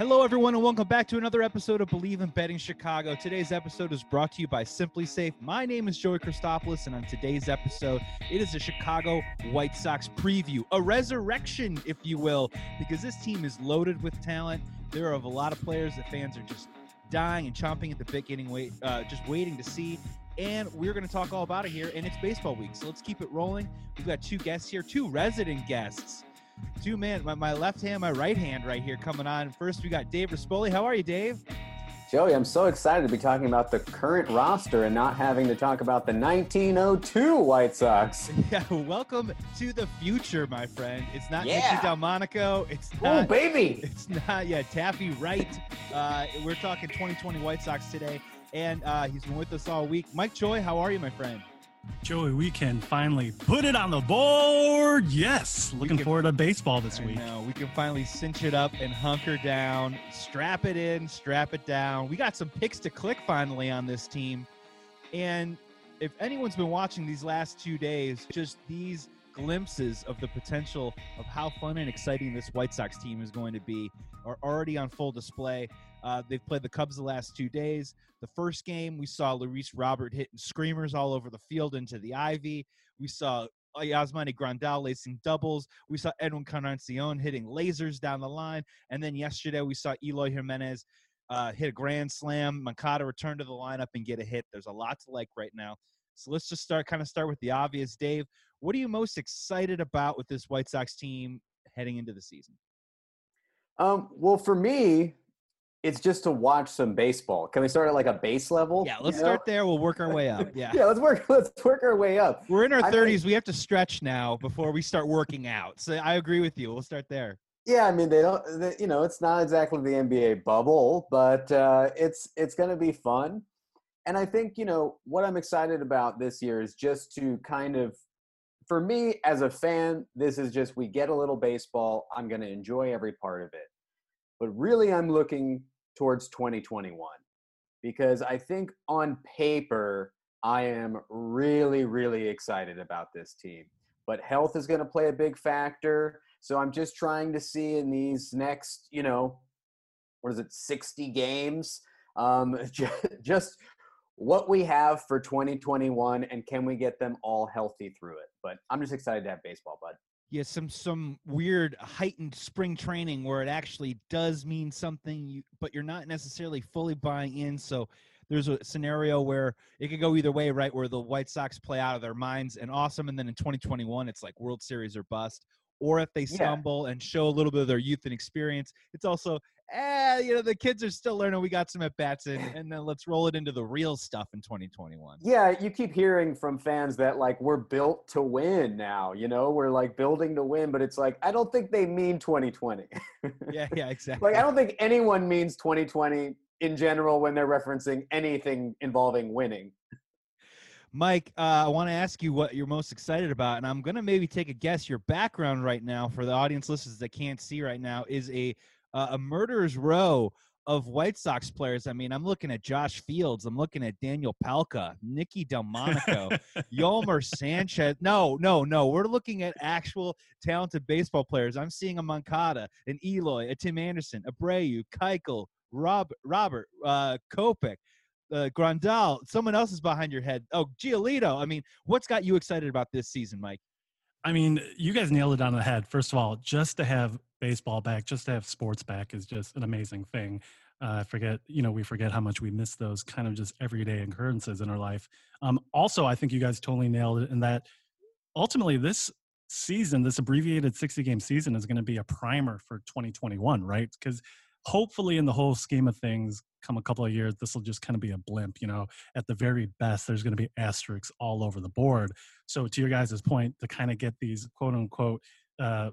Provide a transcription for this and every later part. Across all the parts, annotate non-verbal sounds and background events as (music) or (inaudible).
Hello, everyone, and welcome back to another episode of Believe in Betting Chicago. Today's episode is brought to you by SimpliSafe. My name is Joey Christopoulos, and on today's episode, it is a Chicago White Sox preview, a resurrection, if you will, because this team is loaded with talent. There are a lot of players that fans are just dying and chomping at the bit, getting wait, uh, just waiting to see. And we're going to talk all about it here, and it's baseball week, so let's keep it rolling. We've got two guests here, two resident guests two man, my, my left hand, my right hand right here coming on. First, we got Dave Rispoli. How are you, Dave? Joey, I'm so excited to be talking about the current roster and not having to talk about the 1902 White Sox. (laughs) Yeah, welcome to the future, my friend. It's not yeah. Nicky Delmonico. It's not. Oh, baby. It's not. Yeah, Taffy Wright. Uh, we're talking 2020 White Sox today, and uh, he's been with us all week. Mike Choi, how are you, my friend? Joey, we can finally put it on the board. Yes. Looking can, forward to baseball this week. Know, we can finally cinch it up and hunker down, strap it in, strap it down. We got some picks to click finally on this team. And if anyone's been watching these last two days, just these glimpses of the potential of how fun and exciting this White Sox team is going to be are already on full display. Uh, they've played the Cubs the last two days. The first game, we saw Luis Robert hitting screamers all over the field into the ivy. We saw Yasmani Grandal lacing doubles. We saw Edwin Encarnacion hitting lasers down the line. And then yesterday, we saw Eloy Jimenez uh, hit a grand slam. Moncada return to the lineup and get a hit. There's a lot to like right now. So let's just start, kind of start with the obvious. Dave, what are you most excited about with this White Sox team heading into the season? Um, well, for me, it's just to watch some baseball. Can we start at like a base level? Yeah, let's start know? there. We'll work our way up. (laughs) Yeah. yeah, let's work. Let's work our way up. We're in our thirties. We have to stretch now before we start working out. So I agree with you. We'll start there. Yeah, I mean they don't. They, you know, it's not exactly the NBA bubble, but uh, it's it's going to be fun. And I think you know what I'm excited about this year is just to kind of, for me as a fan, this is just we get a little baseball. I'm going to enjoy every part of it. But really, I'm looking towards 2021 because I think on paper, I am really, really excited about this team. But health is going to play a big factor. So I'm just trying to see in these next, you know, what is it, 60 games, um, (laughs) just what we have for 2021 and can we get them all healthy through it. But I'm just excited to have baseball, yeah some some weird heightened spring training where it actually does mean something you, but you're not necessarily fully buying in so there's a scenario where it could go either way right where the white sox play out of their minds and awesome and then in 2021 it's like world series or bust or if they stumble yeah. and show a little bit of their youth and experience it's also eh, you know, the kids are still learning. We got some at bats, and, (laughs) and then let's roll it into the real stuff in 2021. Yeah, you keep hearing from fans that like we're built to win now. You know, we're like building to win, but it's like I don't think they mean 2020. yeah, yeah, (laughs) exactly. like I don't think anyone means 2020 in general when they're referencing anything involving winning. Mike, uh, I want to ask you what you're most excited about, and I'm going to maybe take a guess. Your background right now, for the audience listeners that can't see right now, is a uh, a murderer's row of White Sox players. I mean, I'm looking at Josh Fields. I'm looking at Daniel Palka, Nicky Delmonico, Yolmer Sanchez. No, no, no. We're looking at actual talented baseball players. I'm seeing a Moncada, an Eloy, a Tim Anderson, a Abreu, Keuchel, Rob, Robert, uh, Kopech, uh, Grandal. Someone else is behind your head. Oh, Giolito. I mean, what's got you excited about this season, Mike? I mean, you guys nailed it on the head. First of all, just to have baseball back, just to have sports back is just an amazing thing. Uh, I forget, you know, we forget how much we miss those kind of just everyday occurrences in our life. Um, also, I think you guys totally nailed it in that ultimately this season, this abbreviated 60 game season is going to be a primer for 2021, right? Because hopefully, in the whole scheme of things, come a couple of years, this will just kind of be a blimp. You know, at the very best, there's going to be asterisks all over the board. So, to your guys' point, to kind of get these quote unquote uh,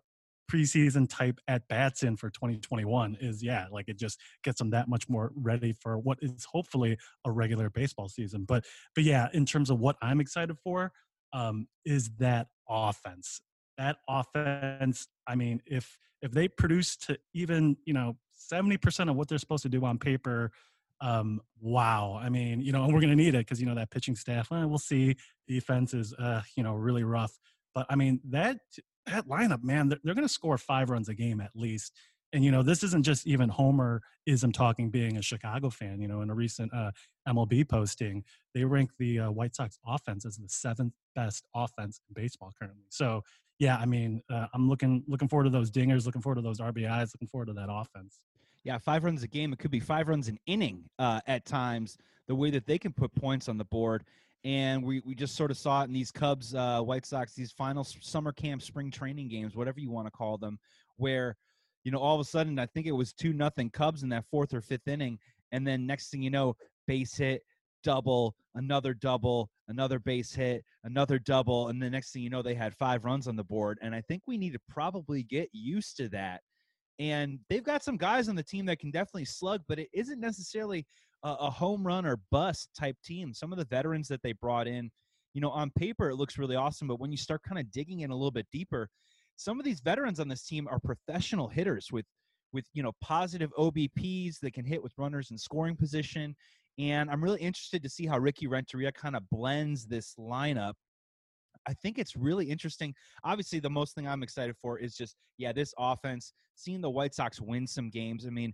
preseason type at bats in for 2021 is yeah like it just gets them that much more ready for what is hopefully a regular baseball season. But but yeah in terms of what i'm excited for um is that offense. That offense i mean if if they produce to even you know 70% of what they're supposed to do on paper um wow. I mean you know and we're going to need it because you know that pitching staff well, we'll see. Defense is uh you know really rough. But i mean that that lineup, man, they're, they're going to score five runs a game at least. and you know this isn't just even homer ism talking being a chicago fan you know in a recent uh, mlb posting. They rank the uh, white sox offense as the seventh best offense in baseball currently. So yeah i mean uh, i'm looking looking forward to those dingers looking forward to those rbis looking forward to that offense. Yeah five runs a game it could be five runs an inning uh, at times the way that they can put points on the board and we, we just sort of saw it in these Cubs, uh, White Sox, these final summer camp, spring training games, whatever you want to call them, where you know, all of a sudden, I think it was two nothing Cubs in that fourth or fifth inning, and then next thing you know, base hit, double, another double, another base hit, another double, and the next thing you know, they had five runs on the board. And I think we need to probably get used to that. And they've got some guys on the team that can definitely slug, but it isn't necessarily a, a home run or bust type team. Some of the veterans that they brought in, you know, on paper it looks really awesome, but when you start kind of digging in a little bit deeper, some of these veterans on this team are professional hitters with with you know positive OBPs that can hit with runners in scoring position. And I'm really interested to see how Ricky Renteria kind of blends this lineup. I think it's really interesting. Obviously, the most thing I'm excited for is just, yeah, this offense, seeing the White Sox win some games. I mean,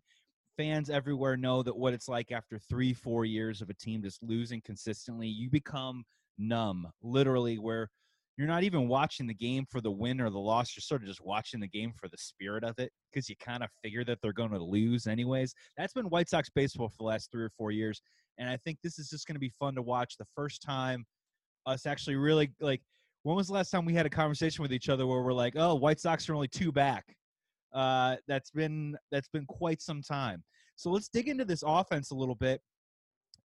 fans everywhere know that what it's like after three, four years of a team just losing consistently, you become numb, literally, where you're not even watching the game for the win or the loss. You're sort of just watching the game for the spirit of it because you kind of figure that they're going to lose anyways. That's been White Sox baseball for the last three or four years. And I think this is just going to be fun to watch the first time us actually really like. When was the last time we had a conversation with each other where we're like, "Oh, White Sox are only two back"? Uh, that's been that's been quite some time. So let's dig into this offense a little bit,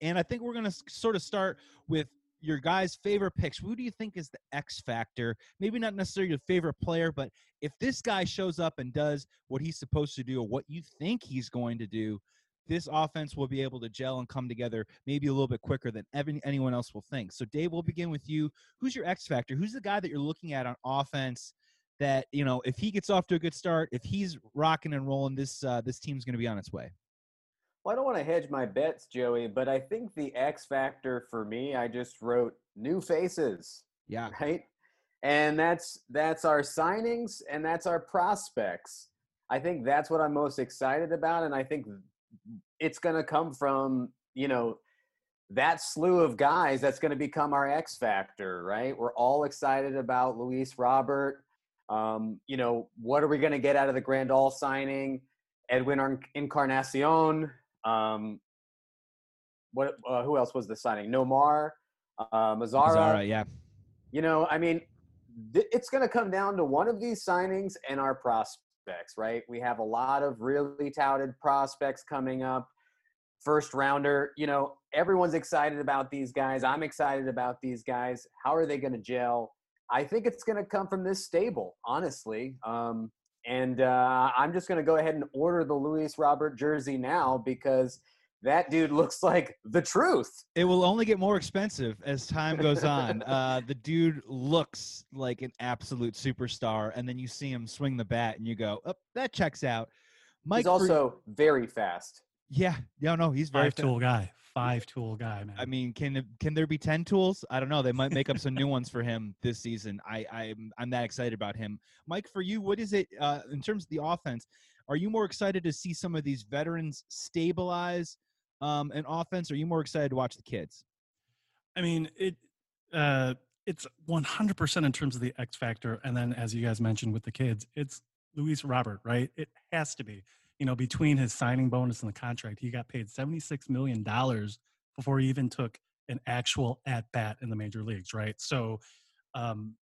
and I think we're going to sort of start with your guys' favorite picks. Who do you think is the X factor? Maybe not necessarily your favorite player, but if this guy shows up and does what he's supposed to do or what you think he's going to do, this offense will be able to gel and come together maybe a little bit quicker than anyone else will think. So, Dave, we'll begin with you. Who's your X factor? Who's the guy that you're looking at on offense? That you know, if he gets off to a good start, if he's rocking and rolling, this uh, this team's going to be on its way. Well, I don't want to hedge my bets, Joey, but I think the X factor for me, I just wrote new faces. Yeah. Right. And that's that's our signings and that's our prospects. I think that's what I'm most excited about, and I think it's going to come from you know that slew of guys that's going to become our X factor, right? We're all excited about Luis Robert. Um, you know, what are we going to get out of the Grandal signing? Edwin Encarnacion, um, what? Uh, who else was the signing? Nomar, uh, Mazara. Mazara, yeah. You know, I mean, th- it's going to come down to one of these signings and our prospects, right? We have a lot of really touted prospects coming up. First rounder, you know, everyone's excited about these guys. I'm excited about these guys. How are they going to gel? I think it's going to come from this stable, honestly. Um, and uh, I'm just going to go ahead and order the Luis Robert jersey now because that dude looks like the truth. It will only get more expensive as time goes on. (laughs) uh, the dude looks like an absolute superstar, and then you see him swing the bat, and you go, "Oh, that checks out." Mike He's also very fast. Yeah, yeah, no, he's very five tool guy, five tool guy, man. I mean, can can there be ten tools? I don't know. They might make up some new ones for him this season. I I'm I'm that excited about him. Mike, for you, what is it uh, in terms of the offense? Are you more excited to see some of these veterans stabilize um, an offense? Or are you more excited to watch the kids? I mean, it uh, it's 100% in terms of the X factor, and then as you guys mentioned with the kids, it's Luis Robert, right? It has to be you know, between his signing bonus and the contract, he got paid $76 million before he even took an actual at bat in the major leagues, right? So, um,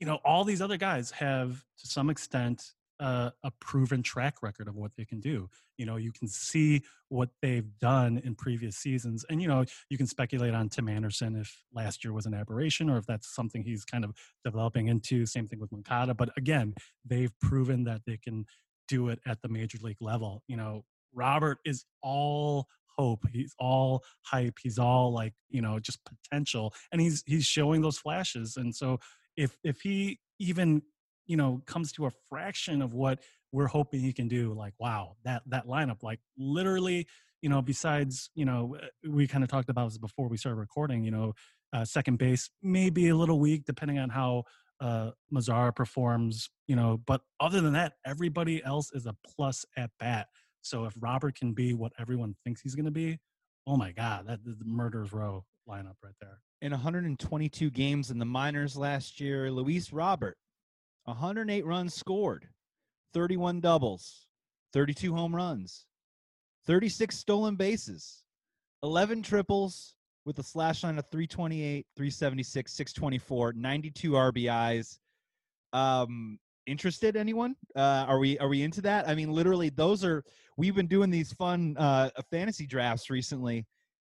you know, all these other guys have to some extent uh, a proven track record of what they can do. You know, you can see what they've done in previous seasons, and you know, you can speculate on Tim Anderson if last year was an aberration or if that's something he's kind of developing into. Same thing with Moncada, but again, they've proven that they can do it at the major league level. You know, Robert is all hope. He's all hype. He's all like, you know, just potential. And he's he's showing those flashes. And so if if he even, you know, comes to a fraction of what we're hoping he can do, like, wow, that that lineup, like literally, you know, besides, you know, uh, we kind of talked about this before we started recording, you know, uh, second base may be a little weak depending on how uh, performs, you know, but other than that, everybody else is a plus at bat. So if Robert can be what everyone thinks he's going to be, oh my God, that the murderer's row lineup right there. In 122 games in the minors last year, Luis Robert, 108 runs scored, 31 doubles, 32 home runs, 36 stolen bases, 11 triples with a slash line of 328, 376, 624, 92 RBIs. Um, interested anyone? Uh, are we are we into that? I mean, literally, those are we've been doing these fun uh, fantasy drafts recently,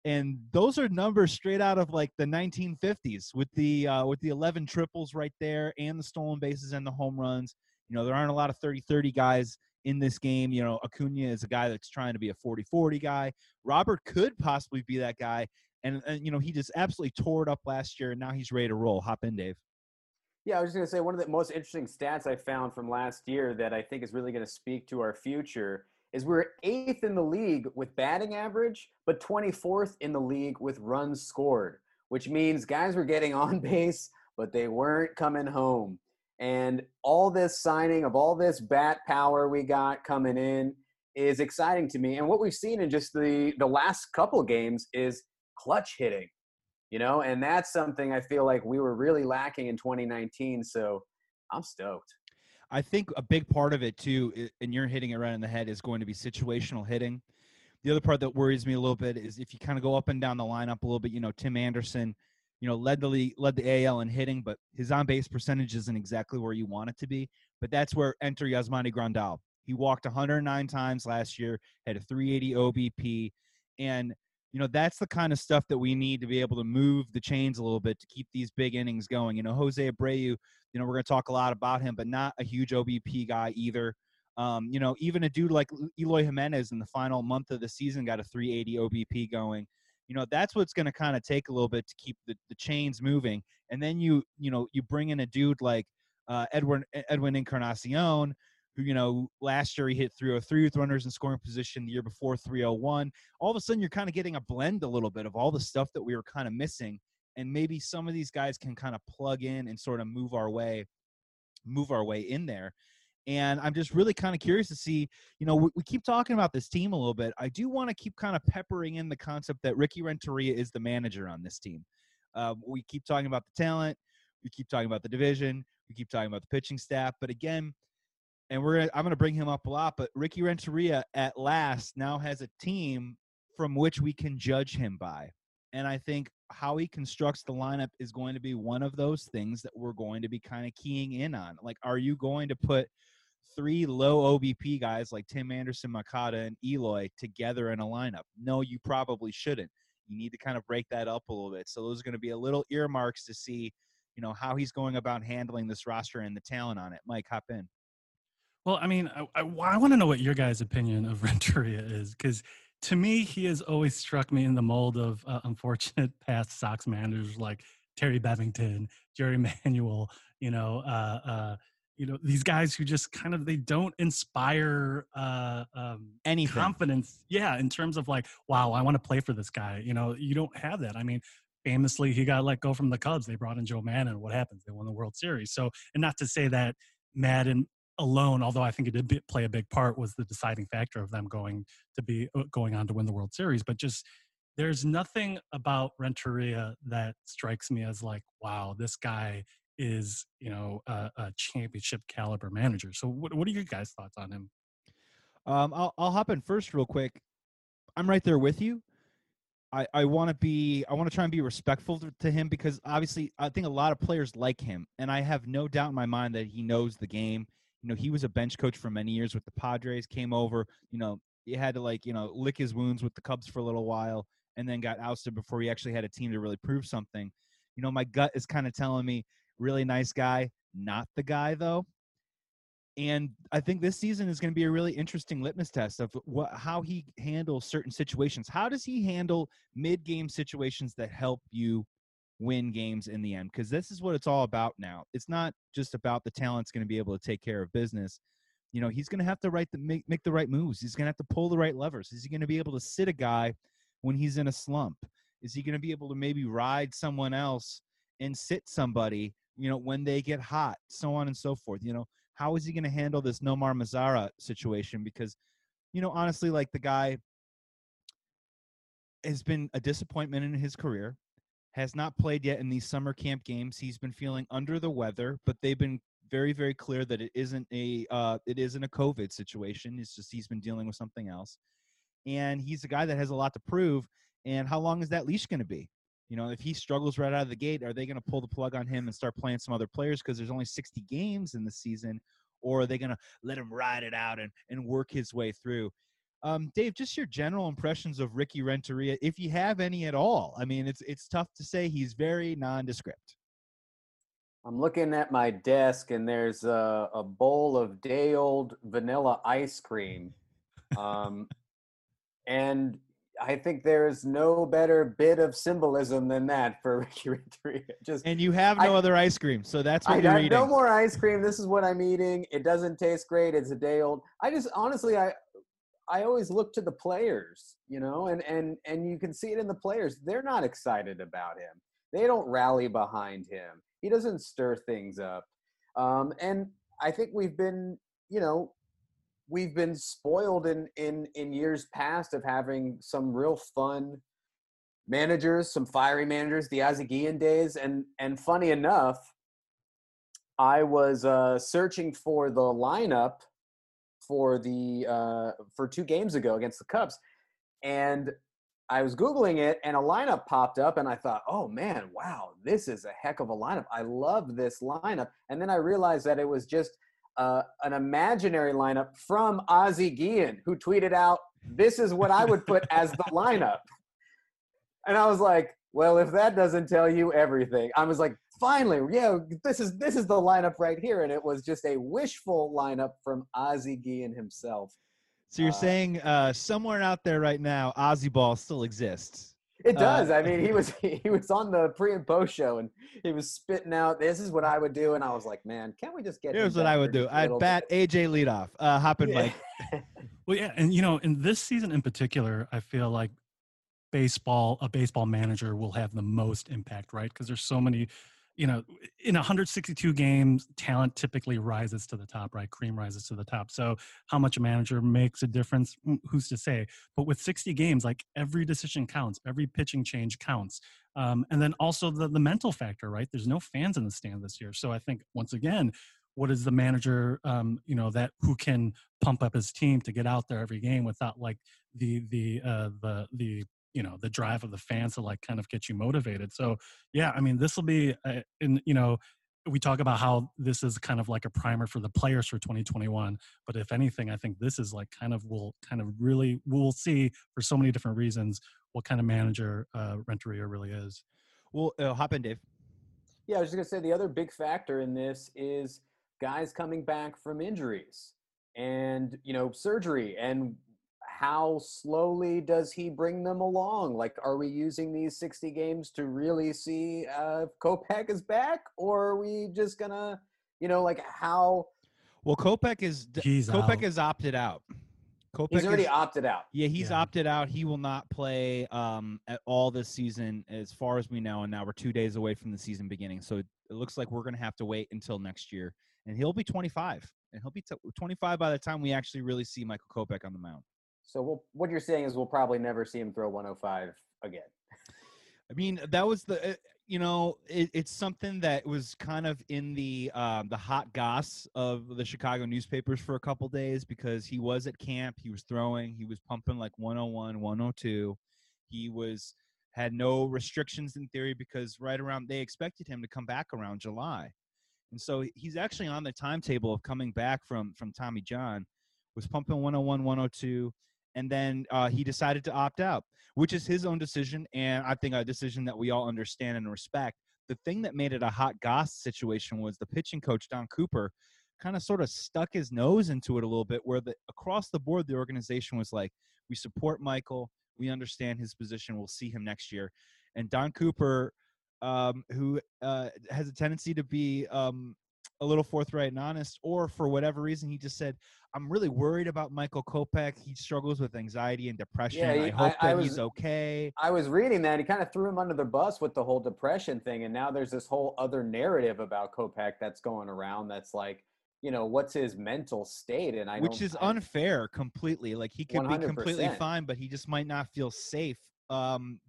and those are numbers straight out of like the 1950s with the uh, with the 11 triples right there and the stolen bases and the home runs. You know, there aren't a lot of 30-30 guys in this game. You know, Acuna is a guy that's trying to be a 40-40 guy. Robert could possibly be that guy, and, and you know he just absolutely tore it up last year, and now he's ready to roll. Hop in, Dave. Yeah, I was just going to say one of the most interesting stats I found from last year that I think is really going to speak to our future is we're eighth in the league with batting average, but 24th in the league with runs scored, which means guys were getting on (laughs) base, but they weren't coming home. And all this signing of all this bat power we got coming in is exciting to me. And what we've seen in just the the last couple games is clutch hitting you know, and that's something I feel like we were really lacking in 2019. So I'm stoked. I think a big part of it too, and you're hitting it right in the head, is going to be situational hitting. The other part that worries me a little bit is if you kind of go up and down the lineup a little bit. You know, Tim Anderson, you know, led the league, led the AL in hitting, but his on base percentage isn't exactly where you want it to be. But that's where enter Yasmani Grandal. He walked 109 times last year, had a 380 OBP, and you know that's the kind of stuff that we need to be able to move the chains a little bit to keep these big innings going you know jose abreu you know we're going to talk a lot about him but not a huge obp guy either. Um, you know even a dude like eloy jimenez in the final month of the season got a 380 obp going. You know that's what's going to kind of take a little bit to keep the, the chains moving. And then you you know you bring in a dude like uh, edwin edwin encarnacion who you know last year he hit 303 with runners in scoring position the year before 301 all of a sudden you're kind of getting a blend a little bit of all the stuff that we were kind of missing and maybe some of these guys can kind of plug in and sort of move our way move our way in there and i'm just really kind of curious to see you know we, we keep talking about this team a little bit i do want to keep kind of peppering in the concept that ricky renteria is the manager on this team uh, we keep talking about the talent we keep talking about the division we keep talking about the pitching staff but again and we're gonna, I'm going to bring him up a lot, but Ricky Renteria at last now has a team from which we can judge him by. And I think how he constructs the lineup is going to be one of those things that we're going to be kind of keying in on. Like, are you going to put three low OBP guys like Tim Anderson, Moncada, and Eloy together in a lineup? No, you probably shouldn't. You need to kind of break that up a little bit. So those are going to be a little earmarks to see, you know, how he's going about handling this roster and the talent on it. Mike, hop in. Well, I mean, I, I, I want to know what your guys' opinion of (laughs) Renteria is because to me, he has always struck me in the mold of uh, unfortunate (laughs) past Sox managers like Terry Bevington, Jerry (laughs) Manuel, you know, uh, uh, you know, these guys who just kind of they don't inspire uh, um, any confidence. Yeah, in terms of like, wow, I want to play for this guy. You know, you don't have that. I mean, famously, he got let go from the Cubs. They brought in Joe Maddon. What happens? They won the World Series. So, and not to say that Maddon alone, although I think it did play a big part, was the deciding factor of them going to be uh, going on to win the World Series. But just there's nothing about Renteria that strikes me as like, wow, this guy is you know a, a championship caliber manager. So what what are your guys' thoughts on him? Um, I'll I'll hop in first real quick. I'm right there with you. I, I want to be I want to try and be respectful to, to, him because obviously I think a lot of players like him and I have no doubt in my mind that he knows the game you know, he was a bench coach for many years with the Padres, came over, you know, he had to like, you know, lick his wounds with the Cubs for a little while and then got ousted before he actually had a team to really prove something. You know, my gut is kind of telling me really nice guy, not the guy though. And I think this season is going to be a really interesting litmus test of what how he handles certain situations. How does he handle mid-game situations that help you win games in the end because this is what it's all about now. It's not just about the talent's going to be able to take care of business. You know, he's going to have to write the make, make the right moves. He's going to have to pull the right levers. Is he going to be able to sit a guy when he's in a slump? Is he going to be able to maybe ride someone else and sit somebody you know, when they get hot, so on and so forth. You know, how is he going to handle this Nomar Mazara situation? Because, you know, honestly, like the guy has been a disappointment in his career, has not played yet in these summer camp games. He's been feeling under the weather, but they've been very, very clear that it isn't a uh, it isn't a COVID situation. It's just he's been dealing with something else, and he's a guy that has a lot to prove. And how long is that leash going to be? You know, if he struggles right out of the gate, are they going to pull the plug on him and start playing some other players because there's only 60 games in the season, or are they going to let him ride it out and and work his way through? Um, Dave, just your general impressions of Ricky Renteria, if you have any at all. I mean, it's it's tough to say. He's very nondescript. I'm looking at my desk, and there's a, a bowl of day old vanilla ice cream, um, and I think there's no better bit of symbolism than that for (laughs) Ricky Renteria. Just and you have no I, other ice cream, so that's what I you're eating. No more ice cream. This is what I'm eating. It doesn't taste great. It's a day old. I just honestly, I I always look to the players, you know, and and and you can see it in the players. They're not excited about him. They don't rally behind him. He doesn't stir things up. Um, and I think we've been, you know, we've been spoiled in in in years past of having some real fun managers, some fiery managers, the Guillen days, and and funny enough, I was uh, searching for the lineup for the uh, for two games ago against the Cubs, and I was googling it, and a lineup popped up, and I thought, oh man, wow, this is a heck of a lineup. I love this lineup, and then I realized that it was just uh, an imaginary lineup from Ozzie Guillen, who tweeted out, "This is what I would put as the (laughs) lineup," and I was like, well, if that doesn't tell you everything, I was like, finally, yeah, this is this is the lineup right here, and it was just a wishful lineup from Ozzie Guillen himself. So you're uh, saying uh, somewhere out there right now, Ozzie Ball still exists. It uh, does. Uh, I mean, he (laughs) was he was on the pre and post show, and he was spitting out, "This is what I would do," and I was like, "Man, can't we just get?" Here's what I would do. I'd bat bit? AJ leadoff. Uh, hop in, yeah. Mike. (laughs) well, yeah, and you know, in this season in particular, I feel like baseball, a baseball manager will have the most impact, right? Because there's so many you know, in 162 games, talent typically rises to the top, right? Cream rises to the top. So, how much a manager makes a difference, mm, who's to say? But with 60 games, like every decision counts, every pitching change counts. Um, and then also the, the mental factor, right? There's no fans in the stand this year. So, I think once again, what is the manager, um, you know, that who can pump up his team to get out there every game without like the, the, uh, the, the you know the drive of the fans to like kind of get you motivated. So yeah i mean this will be uh, in you know we talk about how this is kind of like a primer for the players for 2021 but if anything i think this is like kind of will kind of really we'll see for so many different reasons what kind of manager uh renteria really is. Well uh, hop in dave. Yeah i was just going to say the other big factor in this is guys coming back from injuries and you know surgery and how slowly does he bring them along? Like, are we using these 60 games to really see uh, if Kopech is back, or are we just gonna, you know, like how? Well, Kopech is he's Kopech is opted out. Kopech he's already is, opted out. Yeah, he's yeah. opted out. He will not play um, at all this season, as far as we know. And now we're two days away from the season beginning, so it looks like we're going to have to wait until next year. And he'll be 25, and he'll be t- 25 by the time we actually really see Michael Kopech on the mound. So we'll, what you're saying is we'll probably never see him throw 105 again. I mean, that was the eh, you know it, it's something that was kind of in the um, the hot goss of the Chicago newspapers for a couple days because he was at camp, he was throwing, he was pumping like 101, 102. He was had no restrictions in theory because right around they expected him to come back around July. And so he's actually on the timetable of coming back from from Tommy John was pumping 101 102 and then uh, he decided to opt out, which is his own decision, and I think a decision that we all understand and respect. The thing that made it a hot goss situation was the pitching coach Don Cooper kind of sort of stuck his nose into it a little bit, where the across the board the organization was like, "We support Michael, we understand his position, we'll see him next year," and Don Cooper. Um, who uh, has a tendency to be um, a little forthright and honest, or for whatever reason, he just said, "I'm really worried about Michael Kopech. He struggles with anxiety and depression. Yeah, I hope I- I that was- he's okay." I was reading that he kind of threw him under the bus with the whole depression thing, and now there's this whole other narrative about Kopech that's going around. That's like, you know, what's his mental state? And I which is I- unfair completely. Like he could be completely fine, but he just might not feel safe um,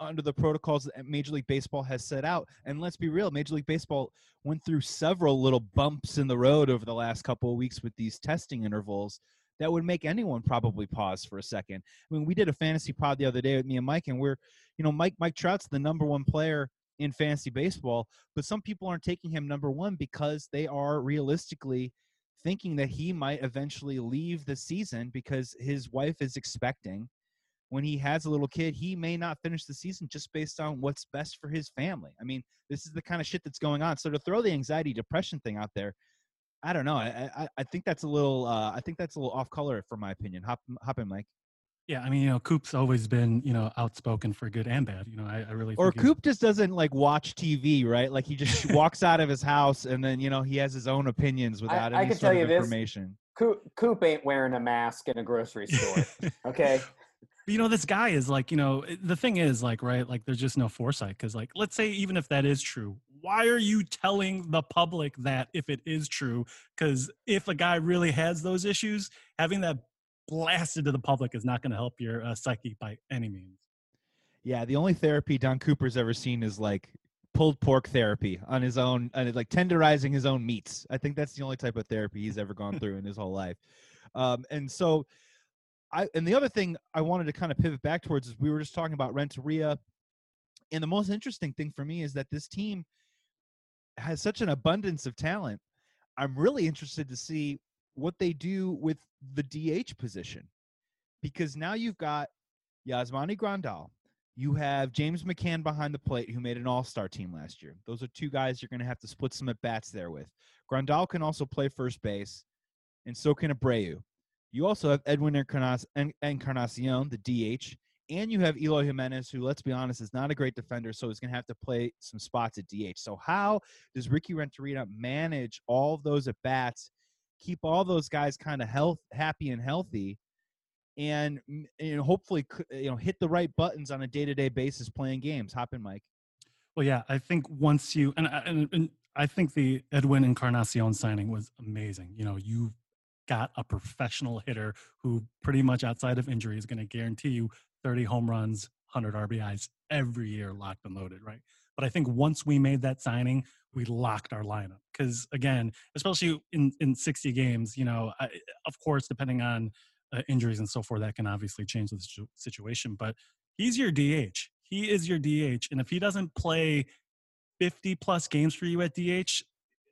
under the protocols that Major League Baseball has set out. And let's be real, Major League Baseball went through several little bumps in the road over the last couple of weeks with these testing intervals that would make anyone probably pause for a second. I mean, we did a fantasy pod the other day with me and Mike, and we're, you know, Mike Mike Trout's the number one player in fantasy baseball, but some people aren't taking him number one because they are realistically thinking that he might eventually leave the season because his wife is expecting when he has a little kid he may not finish the season just based on what's best for his family i mean this is the kind of shit that's going on so to throw the anxiety depression thing out there i don't know i i, I think that's a little uh, i think that's a little off color for my opinion hop hop in mike Yeah, I mean, you know, Coop's always been, you know, outspoken for good and bad. You know, I, I really or think he's- coop just doesn't like watch tv right like he just walks out of his house and then you know he has his own opinions without I any can sort tell of you this. information Coop, Coop ain't wearing a mask in a grocery store. (laughs) Okay. You know, this guy is like, you know, the thing is like, right, like there's just no foresight. Cause like, let's say even if that is true, why are you telling the public that if it is true? Cause if a guy really has those issues, having that blasted to the public is not going to help your uh, psyche by any means. Yeah, the only therapy Don Cooper's ever seen is like pulled pork therapy on his own, and like tenderizing his own meats. I think that's the only type of therapy he's ever gone (laughs) through in his whole life. Um, and so, I and the other thing I wanted to kind of pivot back towards is we were just talking about Renteria, and the most interesting thing for me is that this team has such an abundance of talent. I'm really interested to see what they do with the DH position because now you've got Yasmani Grandal, you have James McCann behind the plate, who made an all star team last year. Those are two guys you're going to have to split some at bats there with. Grandal can also play first base, and so can Abreu. You also have Edwin Encarnacion, the DH, and you have Eloy Jimenez, who, let's be honest, is not a great defender, so he's going to have to play some spots at DH. So, how does Ricky Renteria manage all of those at bats, keep all those guys kind of health, happy and healthy? and you know, hopefully you know hit the right buttons on a day-to-day basis playing games. Hop in, Mike. Well, yeah, I think once you and, I- and, and I think the Edwin Encarnacion signing was amazing. You know, you got a professional hitter who pretty much outside of injury is going to guarantee you 30 home runs, 100 RBIs every year, locked and loaded, right? But I think once we made that signing, we locked our lineup because again, especially in in 60 games, you know, I, of course, depending on uh, injuries and so forth, that can obviously change the situ- situation. But he's your DH. He is your DH, and if he doesn't play 50 plus games for you at DH,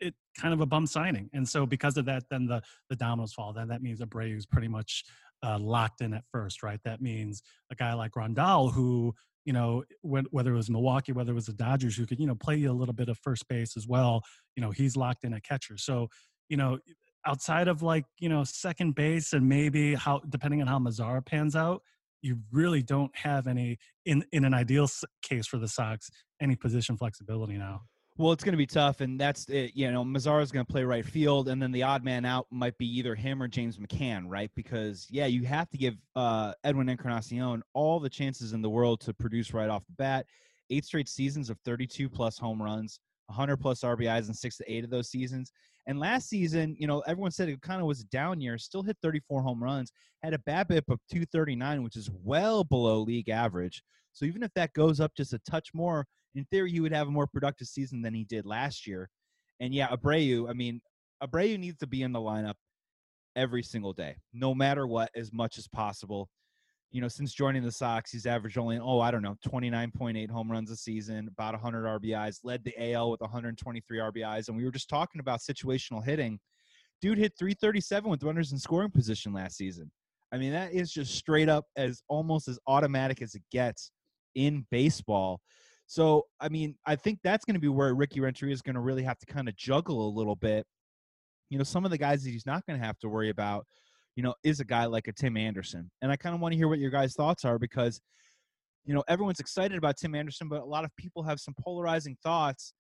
it kind of a bum signing. And so because of that, then the the dominoes fall. Then that means Abreu is pretty much uh, locked in at first, right? That means a guy like Grandal, who you know, when, whether it was Milwaukee, whether it was the Dodgers, who could you know play a little bit of first base as well. You know, he's locked in at catcher. So you know, outside of like you know second base and maybe how depending on how Mazara pans out, you really don't have any in in an ideal case for the Sox any position flexibility now. Well, it's going to be tough, and that's it. You know, Mazara's going to play right field, and then the odd man out might be either him or James McCann, right? Because yeah, you have to give uh, Edwin Encarnacion all the chances in the world to produce right off the bat. Eight straight seasons of 32 plus home runs, 100 plus RBIs in six to eight of those seasons. And last season, you know, everyone said it kind of was a down year. Still hit 34 home runs, had a BABIP of 239, which is well below league average. So even if that goes up just a touch more, in theory, he would have a more productive season than he did last year. And yeah, Abreu, I mean, Abreu needs to be in the lineup every single day, no matter what, as much as possible. You know, since joining the Sox, he's averaged only, oh, I don't know, 29.8 home runs a season, about 100 RBIs, led the AL with 123 RBIs. And we were just talking about situational hitting. Dude hit 337 with runners in scoring position last season. I mean, that is just straight up as almost as automatic as it gets in baseball. So, I mean, I think that's going to be where Ricky Renteria is going to really have to kind of juggle a little bit. You know, some of the guys that he's not going to have to worry about, you know, is a guy like a Tim Anderson. And I kind of want to hear what your guys' thoughts are because, you know, everyone's excited about Tim Anderson, but a lot of people have some polarizing thoughts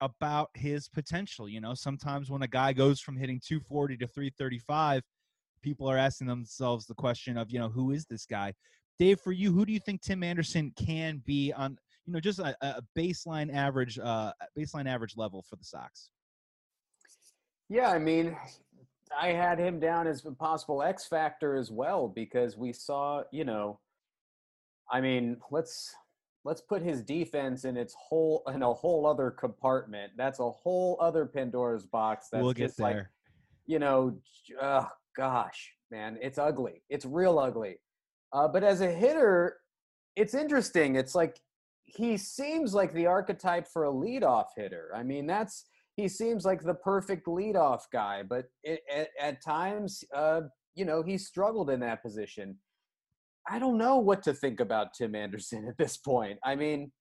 about his potential. You know, sometimes when a guy goes from hitting 240 to 335, people are asking themselves the question of, you know, who is this guy? Dave, for you, who do you think Tim Anderson can be on, you know, just a, a baseline average, uh, baseline average level for the Sox? Yeah, I mean, I had him down as a possible X factor as well because we saw, you know, I mean, let's let's put his defense in its whole in a whole other compartment. That's a whole other Pandora's box. That's we'll get just there. like, you know, oh gosh, man, it's ugly. It's real ugly. Uh, but as a hitter, it's interesting. It's like he seems like the archetype for a leadoff hitter. I mean, that's he seems like the perfect leadoff guy, but it, at, at, times, uh, you know, he struggled in that position. I don't know what to think about Tim Anderson (laughs) at this point. I mean,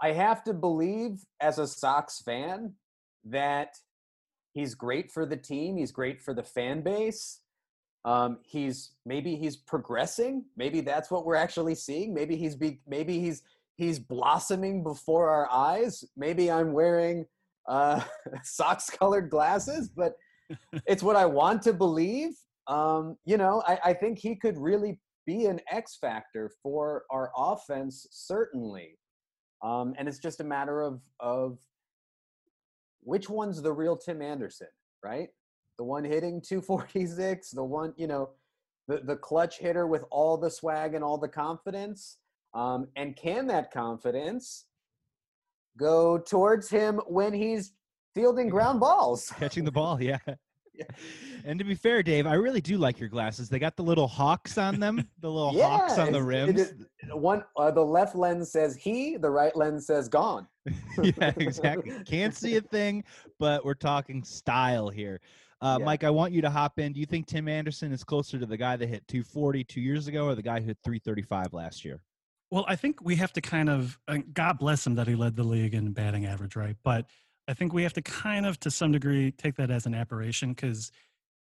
I have to believe as a Sox fan that he's great for the team. He's great for the fan base. Um, he's maybe he's progressing. Maybe that's what we're actually seeing. Maybe he's be, maybe he's he's blossoming before our eyes. Maybe I'm wearing uh, (laughs) Sox colored glasses, but (laughs) it's what I want to believe. Um, you know, I, I think he could really be an X factor for our offense, certainly. Um, and it's just a matter of of which one's the real Tim Anderson, right? The one hitting 246, the one, you know, the, the clutch hitter with all the swag and all the confidence. Um, and can that confidence go towards him when he's fielding ground balls? (laughs) Catching the ball, yeah. yeah. And to be fair, Dave, I really do like your glasses. They got the little hawks on them, the little yeah, hawks on the rims. one, uh, the left lens says he, the right lens says gone. (laughs) yeah, exactly. Can't see a thing, but we're talking style here. Uh, yeah. Mike, I want you to hop in. Do you think Tim Anderson is closer to the guy that hit 240 two years ago or the guy who hit 335 last year? Well, I think we have to kind of, uh, God bless him that he led the league in batting average, right? But I think we have to kind of, to some degree, take that as an aberration because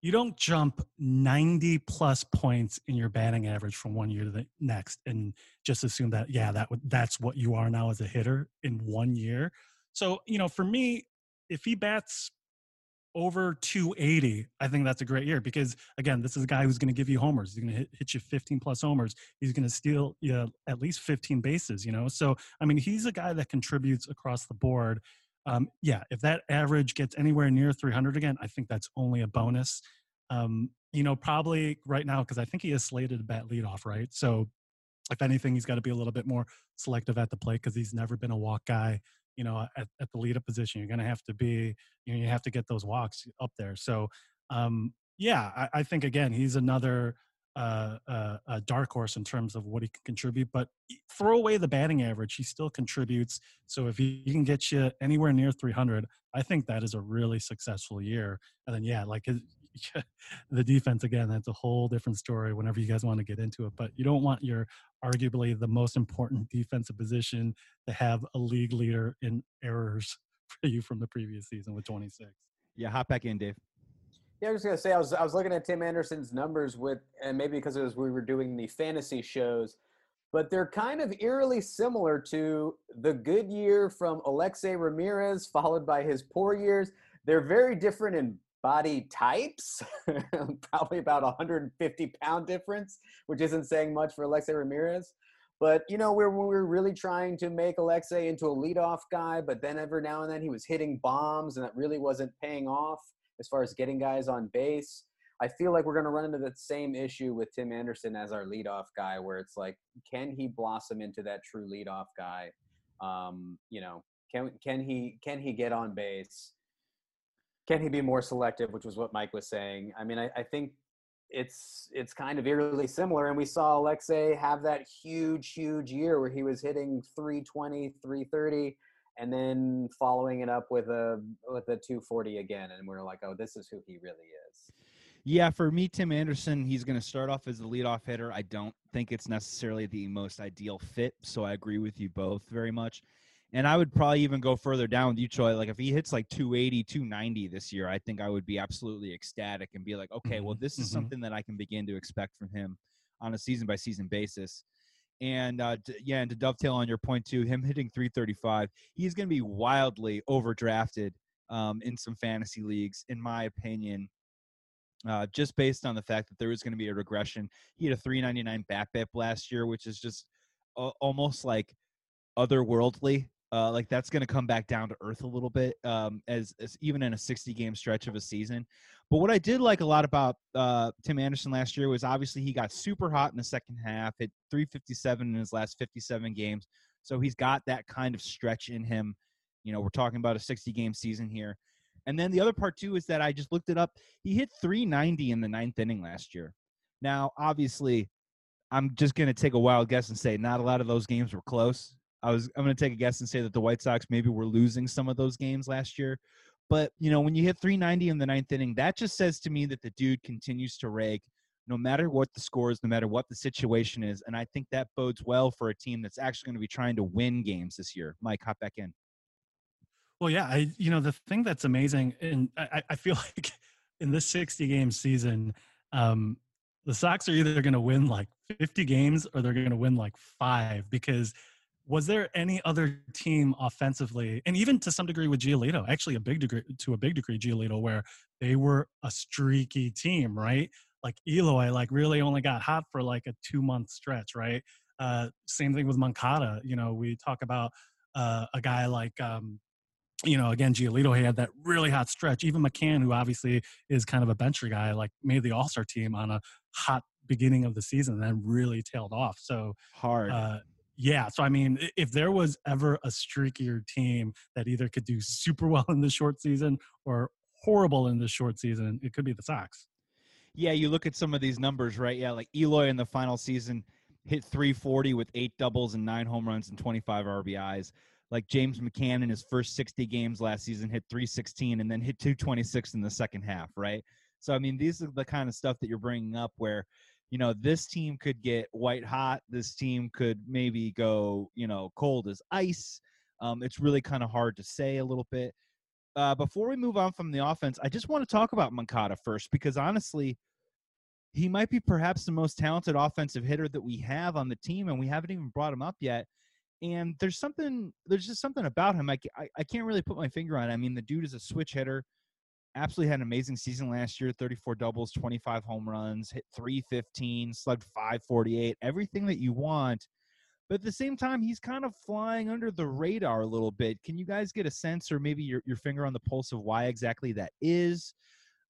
you don't jump 90 plus points in your batting average from one year to the next and just assume that, yeah, that that's what you are now as a hitter in one year. So, you know, for me, if he bats over 280, I think that's a great year because again, this is a guy who's going to give you homers. He's going to hit, hit, you 15 plus homers. He's going to steal you know, at least 15 bases. You know, so I mean, he's a guy that contributes across the board. Um, yeah, if that average gets anywhere near 300 again, I think that's only a bonus. Um, you know, probably right now because I think he is slated to bat leadoff, right? So if anything, he's got to be a little bit more selective at the plate because he's never been a walk guy you know, at, at the lead up position. You're going to have to be, you know, you have to get those walks up there. So, um, yeah, I, I think again, he's another uh, uh, a dark horse in terms of what he can contribute. But throw away the batting average, he still contributes. So if he, he can get you anywhere near 300, I think that is a really successful year. And then yeah, like his, (laughs) the defense again that's a whole different story whenever you guys want to get into it but you don't want your arguably the most important defensive position to have a league leader in errors (laughs) for you from the previous season with 26 yeah hop back in dave yeah, I was just gonna say I was I was looking at Tim Anderson's numbers with, and maybe because it was we were doing the fantasy shows, but they're kind of eerily similar to the good year from Alexei Ramirez, followed by his poor years. They're very different in body types, (laughs) probably about 150 pound difference, which isn't saying much for Alexei Ramirez. But you know, we're we're really trying to make Alexei into a leadoff guy, but then every now and then he was hitting bombs, and that really wasn't paying off as far as getting guys on base. I feel like we're going to run into the same issue with Tim Anderson as our leadoff guy, where it's like, can he blossom into that true leadoff guy? Um, you know, can can he can he get on base? Can he be more selective, which was what Mike was saying. I mean, I, I think it's it's kind of eerily similar, and we saw Alexei have that huge, huge year where he was hitting 320, 330, and then following it up with a with a 240 again, and we're like, oh, this is who he really is. Yeah, for me, Tim Anderson, he's going to start off as the leadoff hitter. I don't think it's necessarily the most ideal fit, so I agree with you both very much. And I would probably even go further down with you, Troy. Like if he hits like 280, 290 this year, I think I would be absolutely ecstatic and be like, okay, well, mm-hmm, this is mm-hmm. something that I can begin to expect from him on a season by season basis. And uh, to, yeah, and to dovetail on your point too, him hitting 335, he's going to be wildly overdrafted um, in some fantasy leagues, in my opinion. Uh, just based on the fact that there is going to be a regression. He had a 399 BABIP last year, which is just uh, almost like otherworldly. Uh, like that's going to come back down to earth a little bit, um, as, as even in a 60 game stretch of a season. But what I did like a lot about uh, Tim Anderson last year was obviously he got super hot in the second half, hit 357 in his last 57 games. So he's got that kind of stretch in him. You know, we're talking about a 60 game season here. And then the other part too is that I just looked it up. He hit 390 in the ninth inning last year. Now, obviously, I'm just going to take a wild guess and say not a lot of those games were close. I was I'm going to take a guess and say that the White Sox maybe were losing some of those games last year. But you know, when you hit 390 in the ninth inning, that just says to me that the dude continues to rake, no matter what the score is, no matter what the situation is. And I think that bodes well for a team that's actually going to be trying to win games this year. Mike, hop back in. Well, yeah, I you know the thing that's amazing, and I, I feel (laughs) like in this 60 game season, um, the Sox are either going to win like 50 games or they're going to win like five because was there any other team offensively, and even to some degree with Giolito, actually a big degree to a big degree Giolito, where they were a streaky team, right? Like Eloy, like really only got hot for like a two month stretch, right? Uh, same thing with Moncada. You know, we talk about uh, a guy like um, you know, again, Giolito he had that really hot stretch. Even McCann, who obviously is kind of a bencher guy, like made the All Star team on a hot beginning of the season, and then really tailed off. So hard. Uh, yeah. So I mean, if there was ever a streakier team that either could do super well in the short season or horrible in the short season, it could be the Sox. Yeah, you look at some of these numbers, right? Yeah, like Eloy in the final season hit 340 with eight doubles and nine home runs and 25 RBIs like James McCann in his first 60 games last season hit 316 and then hit 226 in the second half, right? So I mean, these are the kind of stuff that you're bringing up where you know this team could get white hot, this team could maybe go you know cold as ice. Um, it's really kind of hard to say a little bit. Uh, before we move on from the offense, I just want to talk about Moncada first because honestly, he might be perhaps the most talented offensive hitter that we have on the team, and we haven't even brought him up yet and there's something there's just something about him I, I, I can't really put my finger on it i mean the dude is a switch hitter absolutely had an amazing season last year 34 doubles 25 home runs hit 315 slugged 548 everything that you want but at the same time he's kind of flying under the radar a little bit can you guys get a sense or maybe your, your finger on the pulse of why exactly that is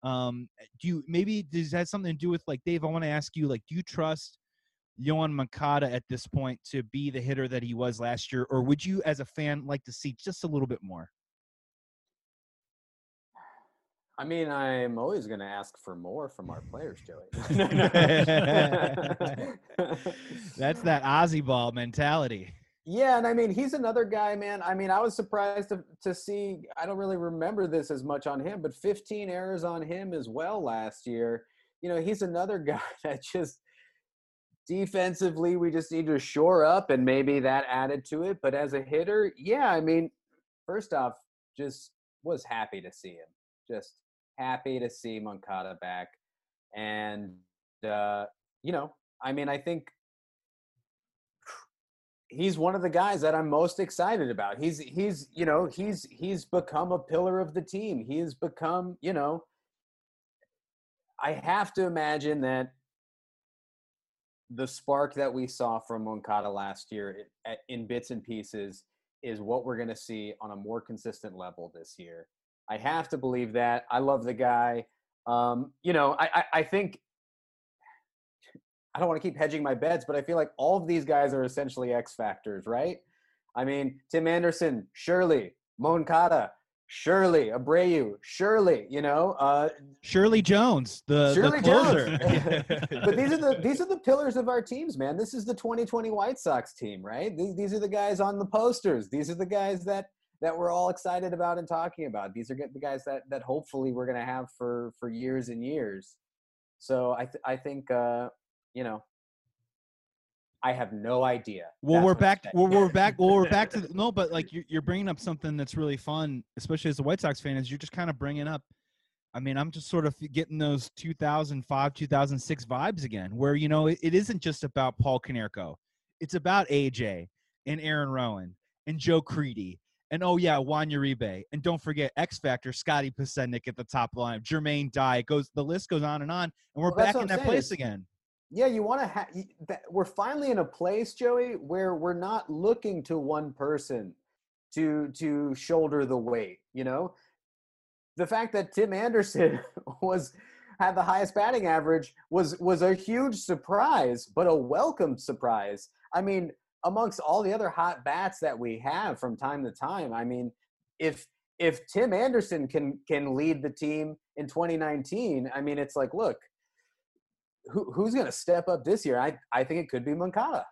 um do you maybe does that something to do with like dave i want to ask you like do you trust Yoan Moncada at this point to be the hitter that he was last year, or would you, as a fan, like to see just a little bit more? I mean, I'm always going to ask for more from our players, Joey. (laughs) (laughs) That's that Ozzie ball mentality. Yeah, and I mean, he's another guy, man. I mean, I was surprised to, to see, I don't really remember this as much on him, but 15 errors on him as well last year. You know, he's another (laughs) guy that just defensively we just need to shore up and maybe that added to it but as a hitter yeah i mean first off just was happy to see him just happy to see moncada back. And uh you know i mean i think he's one of the guys that i'm most excited about. He's he's you know he's he's become a pillar of the team. He has become you know i have to imagine that the spark that we saw from Moncada last year in bits and pieces is what we're going to see on a more consistent level this year. I have to believe that. I love the guy. Um, you know, I, I, I think I don't want to keep hedging my bets, but I feel like all of these guys are essentially X factors, right? I mean, Tim Anderson, surely, Moncada, Surely, Abreu, surely, you know, uh, Shirley Jones, the Shirley the closer. Jones. (laughs) but these are the these are the pillars of our teams, man. This is the 2020 White Sox team, right? These these are the guys on the posters. These are the guys that that we're all excited about and talking about. These are the guys that that hopefully we're going to have for for years and years. So I th- I think uh, you know I have no idea. Well, we're back. Well, we're back. Well, we're (laughs) back to the, no, but like you're, you're bringing up something that's really fun, especially as a White Sox fan. Is you're just kind of bringing up. I mean, I'm just sort of getting those 2005, 2006 vibes again, where you know it, it isn't just about Paul Konerko. it's about AJ and Aaron Rowand and Joe Crede and oh yeah, Juan Uribe. And don't forget X Factor, Scotty Podsednik at the top line, Jermaine Dye. It goes the list goes on and on, and we're Well, back in that place is- again. Yeah, you want to have. We're finally in a place, Joey, where we're not looking to one person to to shoulder the weight. You know, the fact that Tim Anderson (laughs) was had the highest batting average was was a huge surprise, but a welcome surprise. I mean, amongst all the other hot bats that we have from time to time, I mean, if if Tim Anderson can can lead the team in 2019, I mean, it's like, look, who, who's going to step up this year? I, I think it could be Moncada.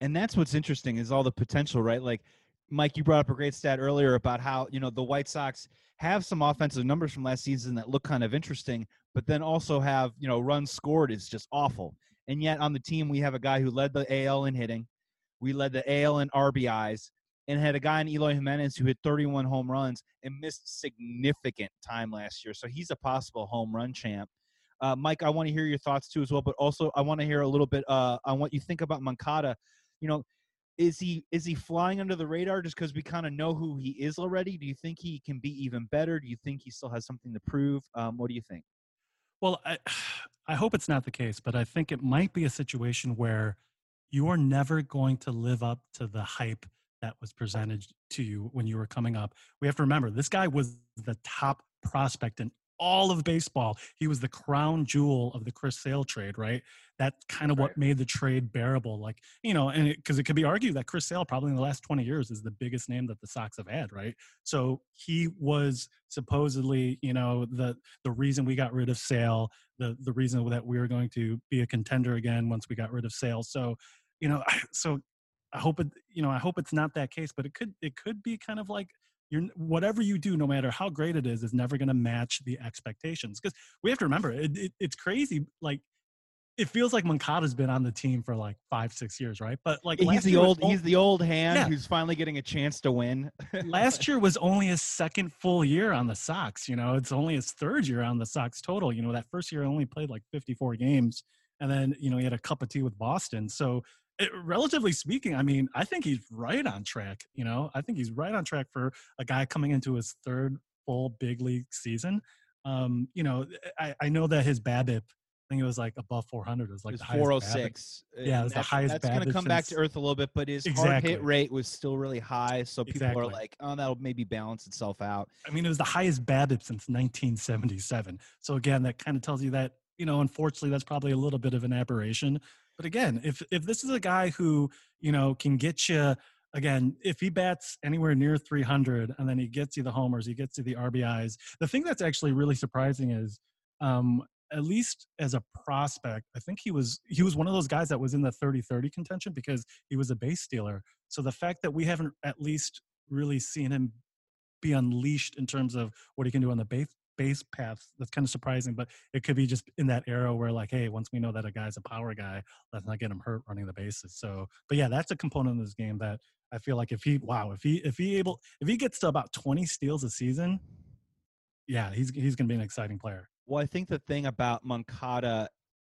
and that's what's interesting is all the potential, right? Like Mike, you brought up a great stat earlier about how you know the White Sox have some offensive numbers from last season that look kind of interesting, but then also have you know runs scored is just awful. And yet on the team we have a guy who led the AL in hitting, we led the AL in RBIs, and had a guy in Eloy Jimenez who hit 31 home runs and missed significant time last year. So he's a possible home run champ. Uh, Mike, I want to hear your thoughts too as well, but also I want to hear a little bit uh, on what you think about Moncada. You know, is he is he flying under the radar just because we kind of know who he is already? Do you think he can be even better? Do you think he still has something to prove? Um, what do you think? Well, I, (sighs) I hope it's not the case, but I think it might be a situation where you are never going to live up to the hype that was presented to you when you were coming up. We have to remember this guy was the top prospect in all of baseball. He was the crown jewel of the Chris Sale trade, right? That's kind of what made the trade bearable. Like, you know, and because it, could be argued that Chris Sale probably in the last 20 years is the biggest name that the Sox have had, right? So he was supposedly, you know, the the reason we got rid of Sale, the the reason that we were going to be a contender again once we got rid of Sale. So, you know, so I hope it, you know, I hope it's not that case, but it could it could be kind of like you're whatever you do, no matter how great it is, is never going to match the expectations. Because we have to remember, it, it, it's crazy. Like it feels like Moncada's been on the team for like five, six years, right? But like he's the old he's the old hand Yeah. who's finally getting a chance to win. last year (laughs) was only his second full year on the Sox. You know, it's only his third year on the Sox total. You know, that first year only played like 54 games, and then you know he had a cup of tea with Boston. So, it, relatively speaking, I mean, I think he's right on track. You know, I think he's right on track for a guy coming into his third full big league season. Um, you know, eh, I, I know that his BABIP, I think it was like above 400. It was like It oh eh, was the highest BABIP. 406. Yeah, it was the highest That's going to come back to earth a little bit, but his hard hit rate was still really high. So people are like, oh, that'll maybe balance itself out. I mean, it was the highest BABIP since 1977. So again, that kind of tells you that you know, unfortunately, that's probably a little bit of an aberration. But again, if if this is a guy who you know can get you again, if he bats anywhere near 300 and then he gets you the homers, he gets you the RBIs. The thing that's actually really surprising is. Um, at least as a prospect, I think he was he was one of those guys that was in the 30-30 contention because he was a base stealer. So the fact that we haven't at least really seen him be unleashed in terms of what he can do on the base base paths. That's kind of surprising, but it could be just in that era where like, hey, once we know that a guy's a power guy, let's not get him hurt running the bases. So, but yeah, that's a component of this game that I feel like if he, wow, if he if he able if he gets to about twenty steals a season, yeah, he's he's gonna be an exciting player. Well, I think the thing about Moncada,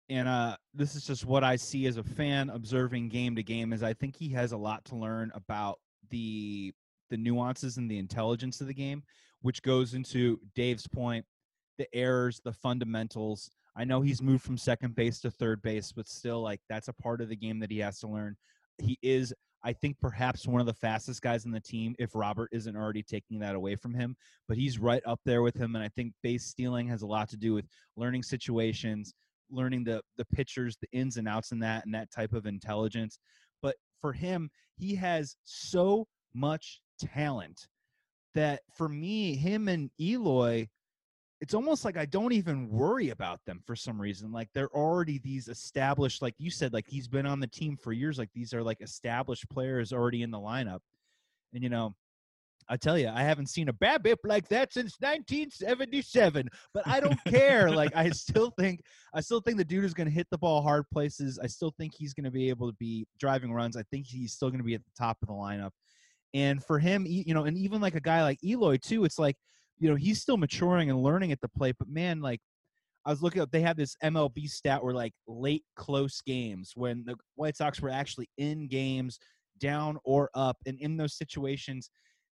and uh, this is just what I see as a fan observing game to game, is I think he has a lot to learn about the the nuances and the intelligence of the game, which goes into Dave's point, the errors, the fundamentals. I know he's moved from second base to third base, but still, like that's a part of the game that he has to learn. He is, I think, perhaps one of the fastest guys in the team. If Robert isn't already taking that away from him, but he's right up there with him. And I think base stealing has a lot to do with learning situations, learning the the pitchers, the ins and outs in that, and that type of intelligence. But for him, he has so much talent that for me, him and Eloy, it's almost like I don't even worry about them for some reason. Like they're already these established, like you said, like he's been on the team for years. Like these are like established players already in the lineup. And you know, I tell you, I haven't seen a BABIP like that since 1977. But I don't care. (laughs) like I still think, I still think the dude is going to hit the ball hard places. I still think he's going to be able to be driving runs. I think he's still going to be at the top of the lineup. And for him, you know, and even like a guy like Eloy too, it's like, you know, he's still maturing and learning at the plate. But man, like, I was looking up. They have this MLB stat where like late close games when the White Sox were actually in games, down or up, and in those situations,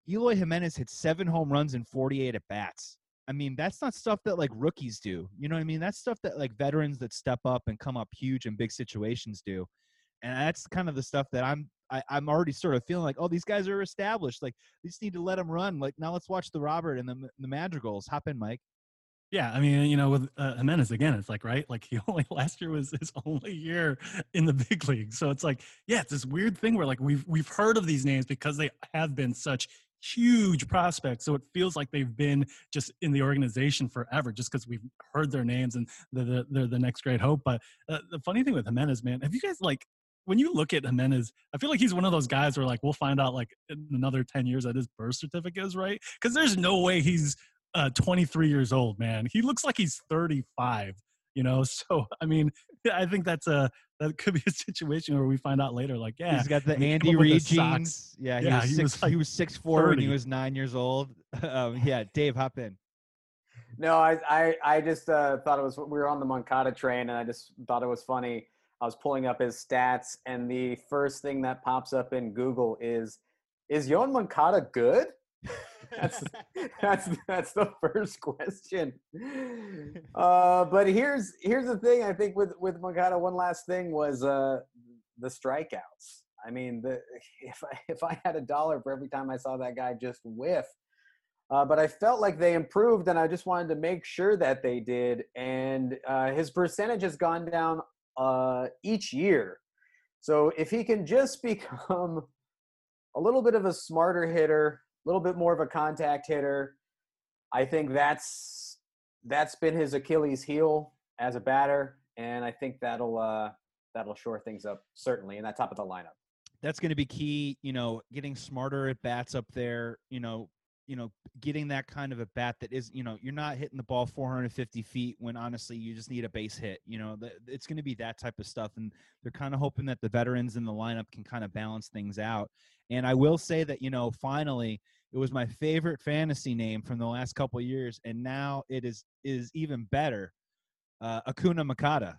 Eloy Jimenez hit seven home runs in 48 at bats. I mean, that's not stuff that like rookies do. You know what I mean? That's stuff that like veterans that step up and come up huge in big situations do. And that's kind of the stuff that I'm I, I'm already sort of feeling like, oh, these guys are established. Like, we just need to let them run. Like, now let's watch the Robert and the the Madrigals. Hop in, Mike. Yeah, I mean, you know, with uh, Jimenez again, it's like right, like (laughs) he only last year was his only year in the big league, so it's like, yeah, it's this weird thing where like we've we've heard of these names because they have been such huge prospects, so it feels like they've been just in the organization forever, just because we've heard their names and they're the, they're the next great hope. But uh, the funny thing with Jimenez, man, have you guys like when you look at Jimenez, I feel like he's one of those guys where like we'll find out like in another 10 years that his birth certificate is right. Cause there's no way he's uh, 23 years old, man. He looks like he's 35, you know? (laughs) So, I mean, I think that's a, that could be a situation where we find out later, like, yeah, he's got the Andy Reid jeans. Yeah, he yeah, was six, he was, like he was six four when he was nine years old. (laughs) um, yeah, Dave, hop in. No, I, I, I just uh, thought it was. We were on the Moncada train, and I just thought it was funny I was pulling up his stats, and the first thing that pops up in Google is, "Is Yoan Moncada good?" (laughs) that's that's that's the first question. Uh, but here's here's the thing. I think with with Moncada, one last thing was uh, the strikeouts. I mean, the, if I, if I had a dollar for every time I saw that guy just whiff, uh, but I felt like they improved, and I just wanted to make sure that they did. And uh, his percentage has gone down uh, each year. So if he can just (laughs) become a little bit of a smarter hitter, a little bit more of a contact hitter, I think that's that's been his Achilles heel as a batter, and I think that'll uh, that'll shore things up certainly in that top of the lineup. That's going to be key. You know, getting smarter at bats up there. You know, you know, getting that kind of a bat that is, you know, you're not hitting the ball 450 feet when honestly you just need a base hit. You know, it's going to be that type of stuff. And they're kind of hoping that the veterans in the lineup can kind of balance things out. And I will say that, you know, finally, it was my favorite fantasy name from the last couple years. And now it is, is even better. Uh, Acuna Moncada.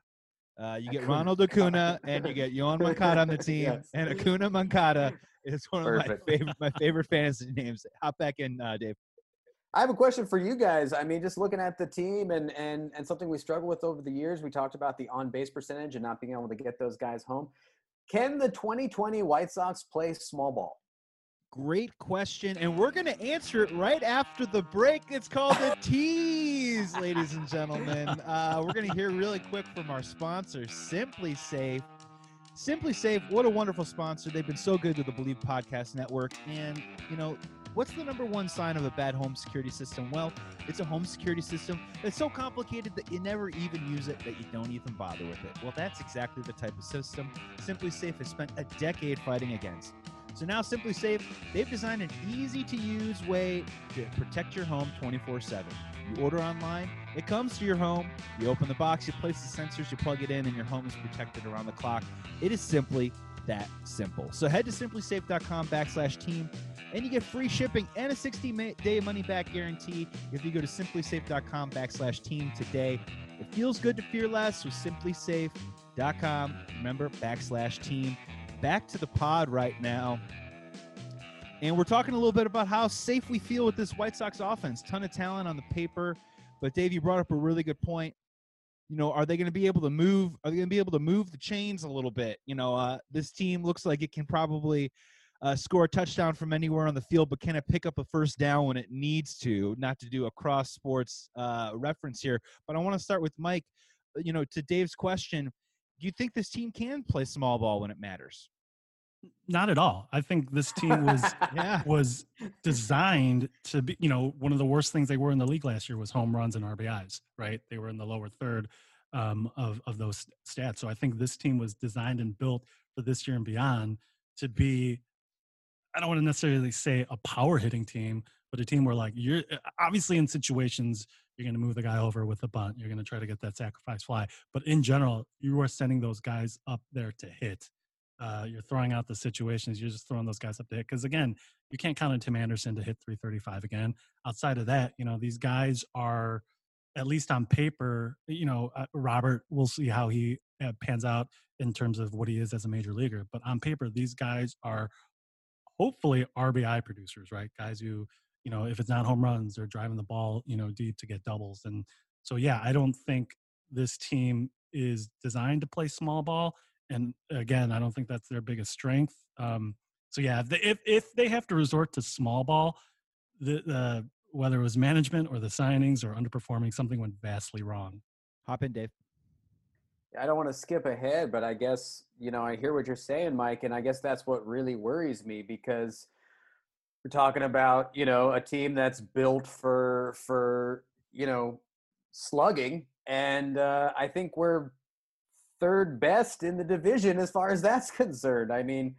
Uh, you get Ronald Acuna and you get Yoan (laughs) Moncada on the team, yes. and Acuna Moncada is one Perfect. of my favorite my favorite fantasy names. Hop back in, uh, Dave. I have a question for you guys. I mean, just looking at the team and and and something we struggle with over the years. We talked about the on base percentage and not being able to get those guys home. Can the 2020 White Sox play small ball? Great question, and we're going to answer it right after the break. It's called the (laughs) tease, ladies and gentlemen. Uh, we're going to hear really quick from our sponsor, SimpliSafe. Simply Safe, what a wonderful sponsor. They've been so good to the Believe Podcast Network. And, you know, what's the number one sign of a bad home security system? Well, it's a home security system that's so complicated that you never even use it, that you don't even bother with it. Well, that's exactly the type of system SimpliSafe has spent a decade fighting against. So now SimpliSafe, they've designed an easy to use way to protect your home 24 7. You order online, it comes to your home, you open the box, you place the sensors, you plug it in, and your home is protected around the clock. It is simply that simple. So head to simplisafe.com backslash team and you get free shipping and a 60 day money back guarantee if you go to simplisafe.com backslash team today. It feels good to fear less with simplisafe.com. Remember, backslash team. Back to the pod right now. And we're talking a little bit about how safe we feel with this White Sox offense. Ton of talent on the paper. But Dave, you brought up a really good point. You know, are they going to be able to move? Are they going to be able to move the chains a little bit? You know, uh, this team looks like it can probably uh, score a touchdown from anywhere on the field, but can it pick up a first down when it needs to? Not to do a cross sports uh, reference here, but I want to start with Mike. You know, to Dave's question, do you think this team can play small ball when it matters? Not at all. I think this (laughs) team was yeah. was designed to be, you know, one of the worst things they were in the league last year was home runs and RBIs, right? They were in the lower third um, of, of those stats. So I think this team was designed and built for this year and beyond to be, I don't want to necessarily say a power hitting team, but a team where like you're obviously in situations you're going to move the guy over with a bunt, you're going to try to get that sacrifice fly. But in general, you are sending those guys up there to hit uh, you're throwing out the situations. You're just throwing those guys up to hit. Because again, you can't count on Tim Anderson to hit 335 again. Outside of that, you know, these guys are at least on paper, you know, uh, Robert, we'll see how he uh, pans out in terms of what he is as a major leaguer. But on paper, these guys are hopefully RBI producers, right? Guys who, you know, if it's not home runs, they're driving the ball, you know, deep to get doubles. And so, yeah, I don't think this team is designed to play small ball. And again, I don't think that's their biggest strength. Um, so yeah, if they, if, if they have to resort to small ball, the, the whether it was management or the signings or underperforming, something went vastly wrong. Hop in, Dave. I don't want to skip ahead, but I guess, you know, I hear what you're saying, Mike, and I guess that's what really worries me because we're talking about, you know, a team that's built for for, you know, slugging and uh, I think we're third best in the division as far as that's (laughs) concerned. I mean,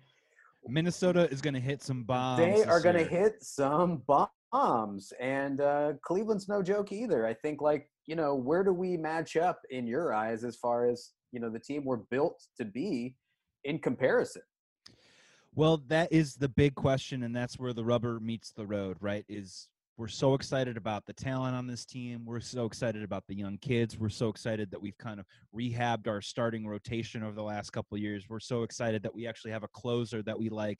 Minnesota is going to hit some bombs. They are going to hit some bombs, and uh, Cleveland's no joke either. I think, like you know, where do we match up in your eyes as far as you know the team we're built to be in comparison? Well, that is the big question, and that's where the rubber meets the road, right? Is we're so excited about the talent on this team. We're so excited about the young kids. We're so excited that we've kind of rehabbed our starting rotation over the last couple years. We're so excited that we actually have a closer that we like.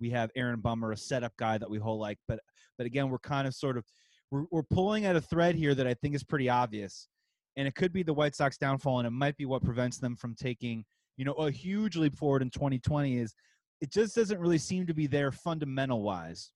We have Aaron Bummer, a setup guy that we whole like. But but again, we're kind of sort of we're, we're pulling at a thread here that I think is pretty obvious, and it could be the White Sox downfall, and it might be what prevents them from taking you know a huge leap forward in 2020. Is it just doesn't really seem to be there fundamental wise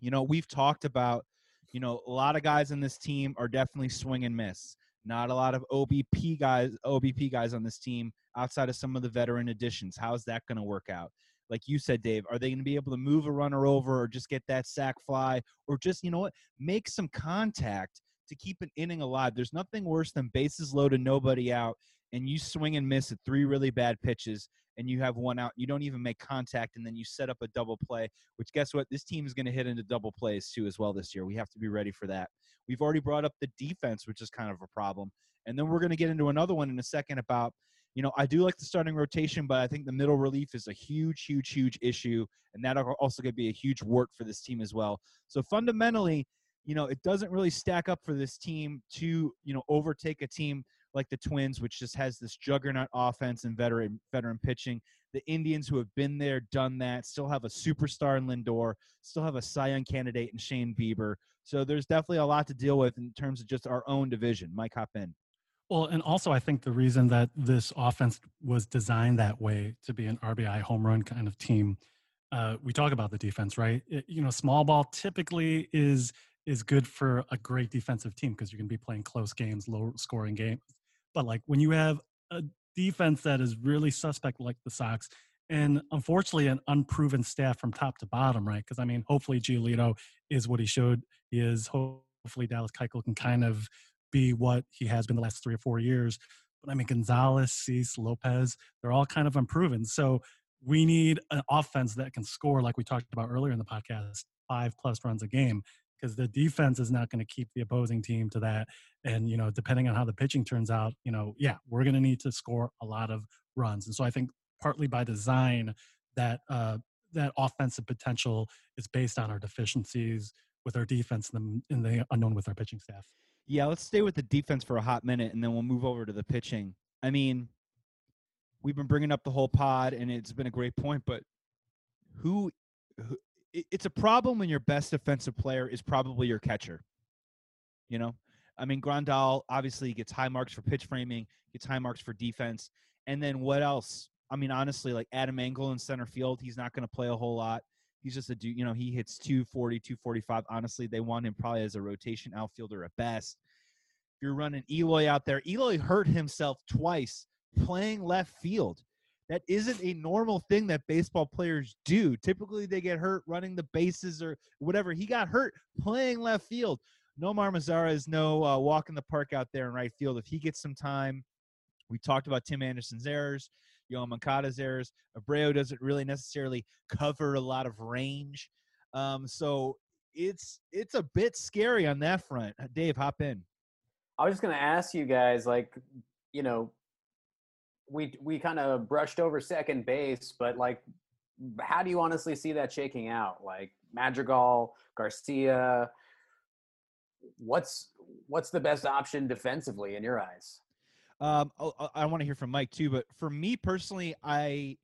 you know, we've talked about, you know, a lot of guys in this team are definitely swing and miss. Not a lot of OBP guys, OBP guys on this team outside of some of the veteran additions. How's that going to work out? Like you said, Dave, are they going to be able to move a runner over or just get that sac fly or just, you know what, make some contact to keep an inning alive? There's nothing worse than bases loaded, nobody out, and you swing and miss at three really bad pitches and you have one out, you don't even make contact, and then you set up a double play, which guess what? This team is going to hit into double plays too as well this year. We have to be ready for that. We've already brought up the defense, which is kind of a problem. And then we're going to get into another one in a second about, you know, I do like the starting rotation, but I think the middle relief is a huge, huge, huge issue. And that'll also going to be a huge wart for this team as well. So fundamentally, you know, it doesn't really stack up for this team to, you know, overtake a team like the Twins, which just has this juggernaut offense and veteran veteran pitching. The Indians, who have been there, done that, still have a superstar in Lindor, still have a Cy Young candidate in Shane Bieber. So there's definitely a lot to deal with in terms of just our own division. Mike, hop in. Well, and also I think the reason that this offense was designed that way to be an RBI home run kind of team. Uh, we talk about the defense, right? It, you know, small ball typically is is good for a great defensive team because you're going to be playing close games, low scoring games. But like when you have a defense that is really suspect like the Sox, and unfortunately an unproven staff from top to bottom, right? Because I mean, hopefully Giolito is what he showed he is. Hopefully Dallas Keuchel can kind of be what he has been the last three or four years. But I mean, Gonzalez, Cease, Lopez, they're all kind of unproven. So we need an offense that can score, like we talked about earlier in the podcast, five plus runs a game because the defense is not going to keep the opposing team to that. And, you know, depending on how the pitching turns out, you know, yeah, we're going to need to score a lot of runs. And so I think partly by design, that, uh, that offensive potential is based on our deficiencies with our defense and the, and the unknown with our pitching staff. Yeah, let's stay with the defense for a hot minute and then we'll move over to the pitching. I mean, we've been bringing up the whole pod and it's been a great point, but who, who it's a problem when your best defensive player is probably your catcher. You know, I mean, Grandal obviously gets high marks for pitch framing, gets high marks for defense. And then what else? I mean, honestly, like Adam Engel in center field, he's not going to play a whole lot. He's just a dude, you know, he hits 240, 245. Honestly, they want him probably as a rotation outfielder at best. If you're running Eloy out there, Eloy hurt himself twice playing left field. That isn't a normal thing that baseball players do. Typically, they get hurt running the bases or whatever. He got hurt playing left field. Nomar Mazara is no uh, walk in the park out there in right field. If he gets some time, we talked about Tim Anderson's errors, Yoan Moncada's errors. Abreu doesn't really necessarily cover a lot of range. Um, so it's it's a bit scary on that front. Dave, hop in. I was just going to ask you guys, like, you know, we we kind of brushed over second base, but like, how do you honestly see that shaking out? Like Madrigal, Garcia, what's what's the best option defensively in your eyes? Um, I, I want to hear from Mike too, but for me personally, I,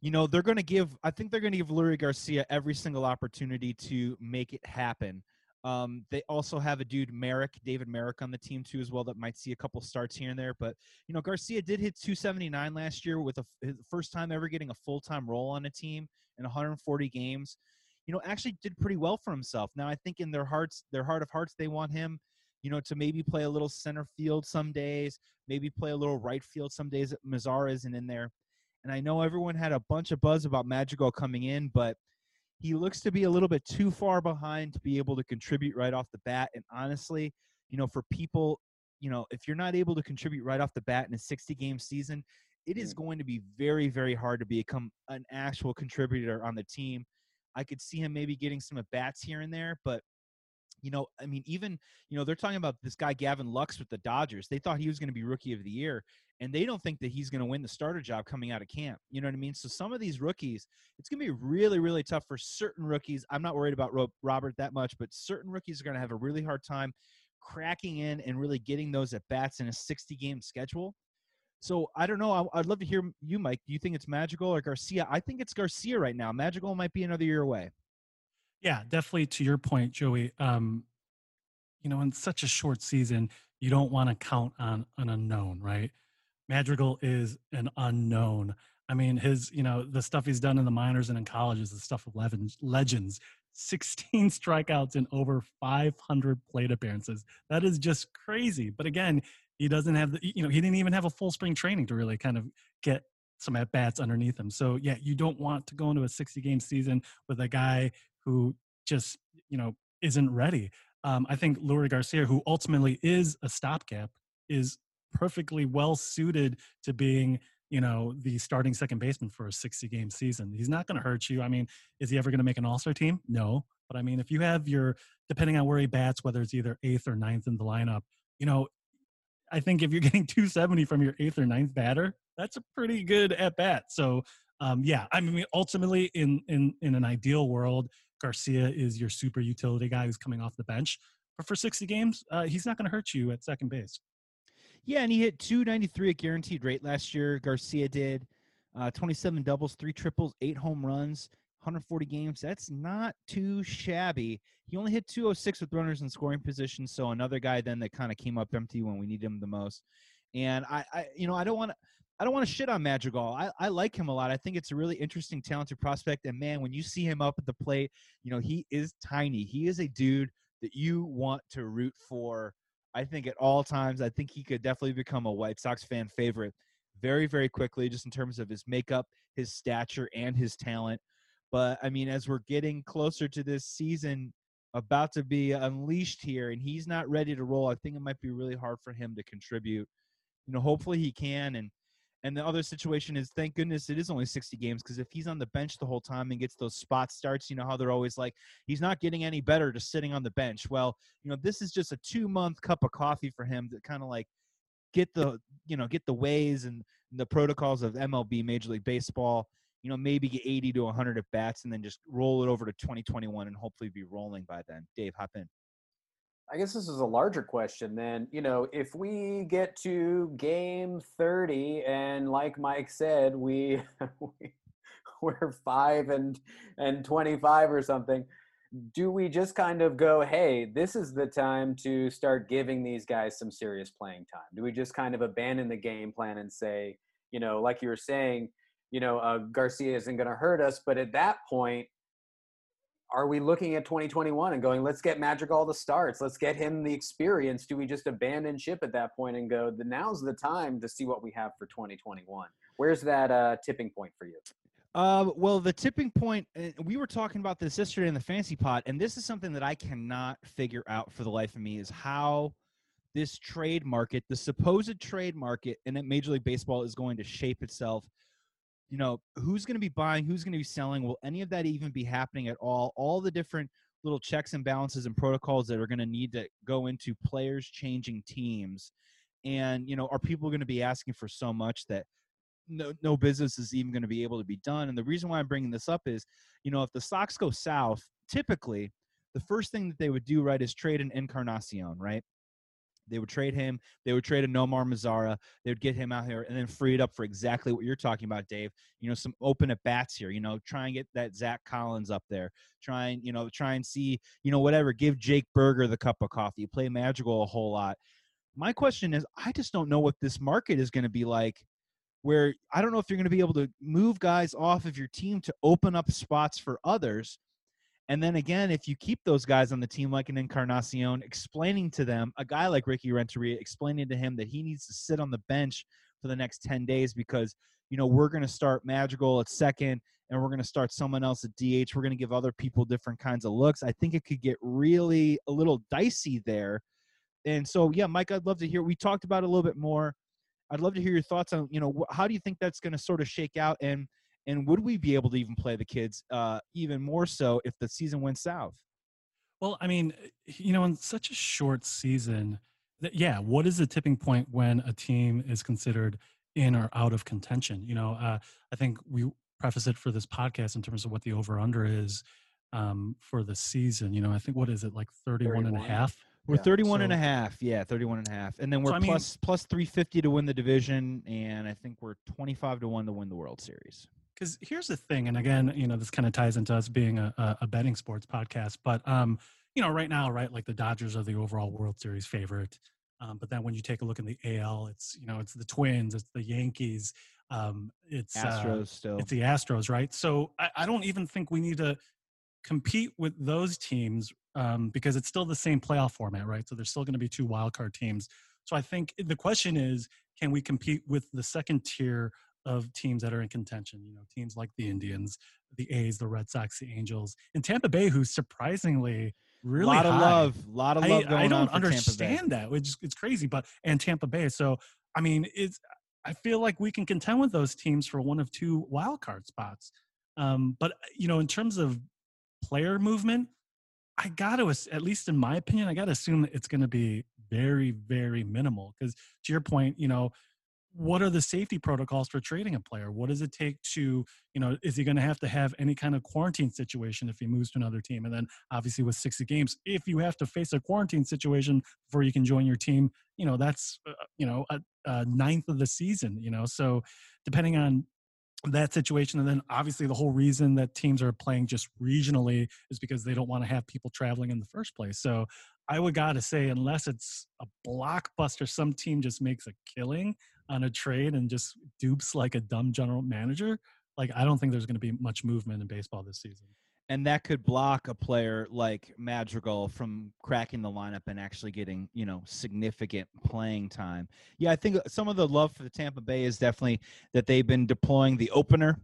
you know, they're going to give. I think they're going to give Leury Garcia every single opportunity to make it happen. Um, they also have a dude Merrick, David Merrick, on the team too as well that might see a couple starts here and there. But you know, Garcia did hit 279 last year with a his first time ever getting a full time role on a team in 140 games. You know, actually did pretty well for himself. Now I think in their hearts, their heart of hearts, they want him, you know, to maybe play a little center field some days, maybe play a little right field some days. Mazara isn't in there, and I know everyone had a bunch of buzz about Madrigal coming in, but he looks to be a little bit too far behind to be able to contribute right off the bat. And honestly, you know, for people, you know, if you're not able to contribute right off the bat in a 60 game season, it is going to be very, very hard to become an actual contributor on the team. I could see him maybe getting some at bats here and there, but you know, I mean, even you know, they're talking about this guy Gavin Lux with the Dodgers. They thought he was going to be rookie of the year, and they don't think that he's going to win the starter job coming out of camp. You know what I mean? So some of these rookies, it's going to be really, really tough for certain rookies. I'm not worried about Robert that much, but certain rookies are going to have a really hard time cracking in and really getting those at bats in a 60 game schedule. So I don't know. I'd love to hear you, Mike. Do you think it's Madrigal or Garcia? I think it's Garcia right now. Madrigal might be another year away. Yeah, definitely. To your point, Joey. Um, you know, in such a short season, you don't want to count on an unknown, right? Madrigal is an unknown. I mean, his, you know, the stuff he's done in the minors and in college is the stuff of legends. 16 (laughs) strikeouts in over 500 plate appearances. That is just crazy. But again, he doesn't have the, you know, he didn't even have a full spring training to really kind of get some at bats underneath him. So yeah, you don't want to go into a 60 game season with a guy who just, you know, isn't ready. Um, I think Leury Garcia, who ultimately is a stopgap, is perfectly well suited to being you know the starting second baseman for a 60 game season he's not going to hurt you i mean is he ever going to make an all-star team no but i mean if you have your depending on where he bats whether it's either eighth or ninth in the lineup you know i think if you're getting (laughs) 270 from your eighth or ninth batter that's a pretty good at bat. So um, yeah i mean ultimately in in in an ideal world garcia is your super utility guy who's coming off the bench but for 60 games uh, he's not going to hurt you at second base. Yeah, and he hit 293 at guaranteed rate last year. Garcia did uh, 27 doubles, three triples, eight home runs, 140 games. That's not too shabby. He only hit 206 with runners in scoring position, so another guy then that kind of came up empty when we need him the most. And I, I you know, I don't want to. I don't want to shit on Madrigal. I, I like him a lot. I think it's a really interesting, talented prospect. And man, when you see him up at the plate, you know, he is tiny. He is a dude that you want to root for I think at all times, I think he could definitely become a White Sox fan favorite very, very quickly, just in terms of his makeup, his stature, and his talent. But I mean, as we're getting closer to this season about to be unleashed here, and he's not ready to roll, I think it might be really hard for him to contribute. You know, hopefully he can, and and the other situation is, thank goodness it is only 60 games because if he's on the bench the whole time and gets those spot starts, you know how they're always like, he's not getting any better just sitting on the bench. Well, you know, this is just a two month cup of coffee for him to kind of like get the, you know, get the ways and the protocols of MLB, Major League Baseball, you know, maybe get 80 to 100 at bats and then just roll it over to 2021 and hopefully be rolling by then. Dave, hop in. I guess this is a larger question then. You know, if we get to game 30 and like Mike said, we, (laughs) we we're 5 and and 25 or something, do we just kind of go, "Hey, this is the time to start giving these guys some serious playing time?" Do we just kind of abandon the game plan and say, you know, like you were saying, you know, uh, Garcia isn't going to hurt us, but at that point, are we looking at 2021 and going, let's get Magic all the starts, let's get him the experience? Do we just abandon ship at that point and go, the now's the time to see what we have for 2021? Where's that uh, tipping point for you? Uh, well, the tipping point, uh, we were talking about this yesterday in the fancy pot, and this is something that I cannot figure out for the life of me is how this trade market, the supposed trade market in Major League Baseball, is going to shape itself you know who's going to be buying who's going to be selling will any of that even be happening at all? All the different little checks and balances and protocols that are going to need to go into players changing teams and you know are people going to be asking for so much that no no business is even going to be able to be done? And the reason why i'm bringing this up is you know if the Sox go south typically the first thing that they would do right is trade an Encarnacion right They would trade him. They would trade a Nomar Mazara. They would get him out here and then free it up for exactly what you're talking about, Dave. You know, some open at bats here. You know, try and get that Zack Collins up there. Try and you know, try and see you know whatever. Give Jake Burger the cup of coffee. Play Madrigal a whole lot. My question is, I just don't know what this market is going to be like. Where I don't know if you're going to be able to move guys off of your team to open up spots for others and then again, if you keep those guys on the team like an Encarnacion, explaining to them, a guy like Ricky Renteria, explaining to him that he needs to sit on the bench for the next 10 days because, you know, we're going to start Madrigal at second and we're going to start someone else at DH. We're going to give other people different kinds of looks. I think it could get really a little dicey there. And so, yeah, Mike, I'd love to hear. We talked about a little bit more. I'd love to hear your thoughts on, you know, how do you think that's going to sort of shake out? And, and would we be able to even play the kids uh, even more so if the season went south? Well, I mean, you know, in such a short season, that, yeah, what is the tipping point when a team is considered in or out of contention? You know, uh, I think we preface it for this podcast in terms of what the over under is um, for the season. You know, I think what is it like 31, 31. and a half? We're yeah. 31 so, and a half. Yeah, 31 and a half. And then we're so, plus, mean, plus 350 to win the division. And I think we're 25 to 1 to win the World Series because here's the thing, and again, you know, this kind of ties into us being a, a betting sports podcast, but um, you know, right now, right, like the Dodgers are the overall World Series favorite. Um, but then when you take a look in the AL, it's you know, it's the Twins, it's the Yankees, um, it's Astros uh, still, it's the Astros, right? So I, I, don't even think we need to compete with those teams um, because it's still the same playoff format, right? So there's still going to be two wild card teams. So I think the question is, can we compete with the second tier of teams that are in contention. You know, teams like the Indians, the A's, the Red Sox, the Angels, and Tampa Bay, who's surprisingly really a lot high. of love, a lot of love. I, I don't understand that, which it's crazy. But and Tampa Bay, so I mean, it's I feel like we can contend with those teams for one of two wild card spots. Um, but you know, in terms of player movement, I got to, at least in my opinion, I got to assume that it's going to be very, very minimal. Because to your point, you know, what are the safety protocols for trading a player? What does it take to, you know, is he going to have to have any kind of quarantine situation if he moves to another team? And then obviously with 60 games, if you have to face a quarantine situation before you can join your team, you know, that's, uh, you know, a, a ninth of the season, you know, so depending on that situation. And then obviously the whole reason that teams are playing just regionally is because they don't want to have people traveling in the first place. So I would gotta say, unless it's a blockbuster, some team just makes a killing on a trade and just dupes like a dumb general manager, like I don't think there's going to be much movement in baseball this season. And that could block a player like Madrigal from cracking the lineup and actually getting, you know, significant playing time. Yeah, I think some of the love for the Tampa Bay is definitely that they've been deploying the opener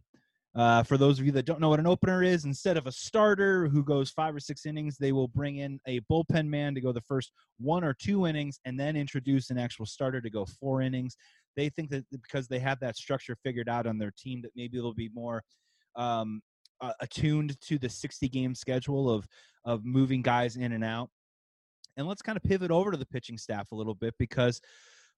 uh, for those of you that don't know what an opener is, instead of a starter who goes five or six innings, they will bring in a bullpen man to go the first one or two innings and then introduce an actual starter to go four innings. They think that because they have that structure figured out on their team, that maybe they'll be more um, uh, attuned to the 60 game schedule of, of moving guys in and out. And let's kind of pivot over to the pitching staff a little bit because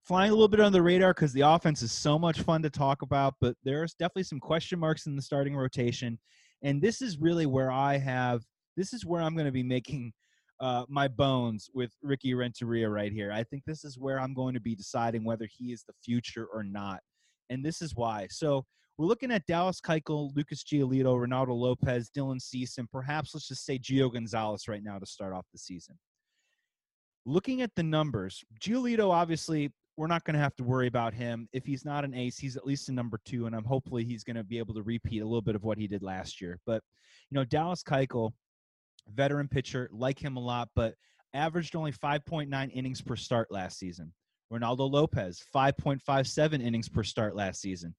flying a little bit on the radar because the offense is so much fun to talk about, but there's definitely some question marks in the starting rotation. And this is really where I have this is where I'm going to be making uh, my bones with Ricky Renteria right here. I think this is where I'm going to be deciding whether he is the future or not. And this is why. So we're looking at Dallas Keuchel, Lucas Giolito, Reynaldo Lopez, Dylan Cease, and perhaps let's just say Gio Gonzalez right now to start off the season. Looking at the numbers, Giolito obviously we're not going to have to worry about him. If he's not an ace, he's at least a number two, and I'm hopefully he's going to be able to repeat a little bit of what he did last year. But you know, Dallas Keuchel, veteran pitcher, like him a lot, but averaged only 5.9 innings per start last season. Reynaldo Lopez, 5.57 innings per start last season.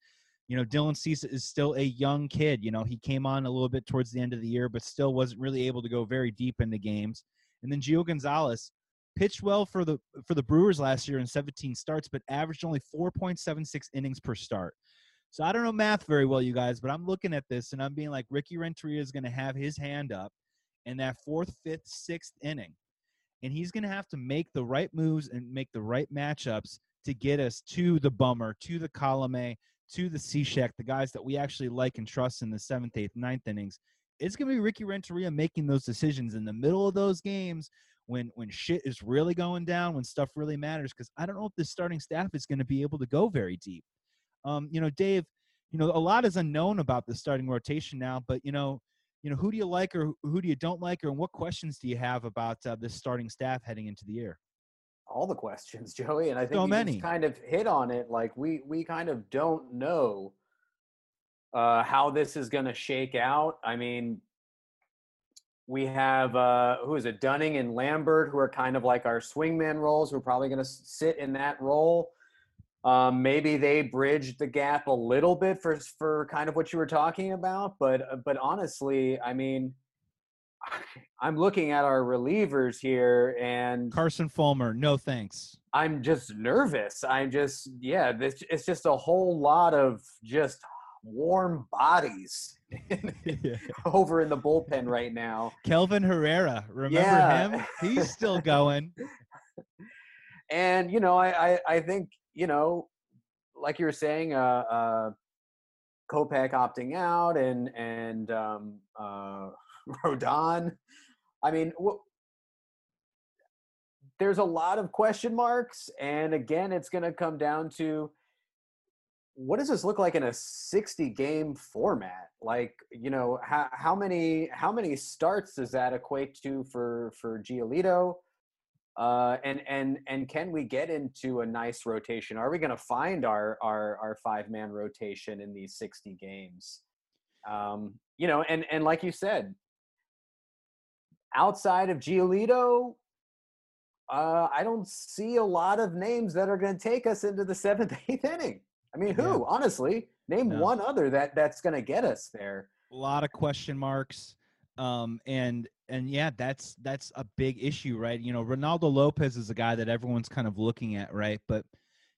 You know, Dylan Cease is still a young kid. You know, he came on a little bit towards the end of the year, but still wasn't really able to go very deep into games. And then Gio Gonzalez, pitched well for the for the Brewers last year in 17 starts, but averaged only 4.76 innings per start. So I don't know math very well, you guys, but I'm looking at this and I'm being like Ricky Renteria is going to have his hand up in that fourth, fifth, sixth inning, and he's going to have to make the right moves and make the right matchups to get us to the Bummer, to the Colome, to the Cishek, the guys that we actually like and trust in the seventh, eighth, ninth innings. It's going to be Ricky Renteria making those decisions in the middle of those games when when shit is really going down, when stuff really matters. Because I don't know if this starting staff is going to be able to go very deep. Um, you know, Dave, you know, a lot is unknown about the starting rotation now, but you know, you know, who do you like or who do you don't like, or and what questions do you have about uh, this starting staff heading into the year? All the questions, (laughs) Joey, and I think So many. just kind of hit on it. Like we we kind of don't know uh, how this is going to shake out. I mean, we have uh, who is it, Dunning and Lambert, who are kind of like our swingman roles, who are probably going to sit in that role. Um, maybe they bridged the gap a little bit for for kind of what you were talking about, but uh, but honestly, I mean, (sighs) I'm looking at our relievers here, and Carson Fulmer, no thanks. I'm just nervous. I'm just yeah, this it's just a whole lot of just warm bodies (laughs) (laughs) over in the bullpen right now. Kelvin Herrera, remember Yeah. him? He's still going. (laughs) And you know, I I, I think you know, like you were saying, uh, uh, Kopech opting out and and um, uh, (laughs) Rodon. I mean, wh- there's a lot of question marks, and again, it's going to come down to what does this look like in a 60 game format like you know how, how many how many starts does that equate to for for giolito uh and and and can we get into a nice rotation are we going to find our our our five man rotation in these 60 games um you know and and like you said outside of giolito uh, I don't see a lot of names that are going to take us into the seventh, (laughs) eighth inning. I mean, who? Yeah. Honestly, name No. one other that that's going to get us there. a lot of question marks um and and yeah that's that's a big issue right? You know Reynaldo Lopez is a guy that everyone's kind of looking at right? But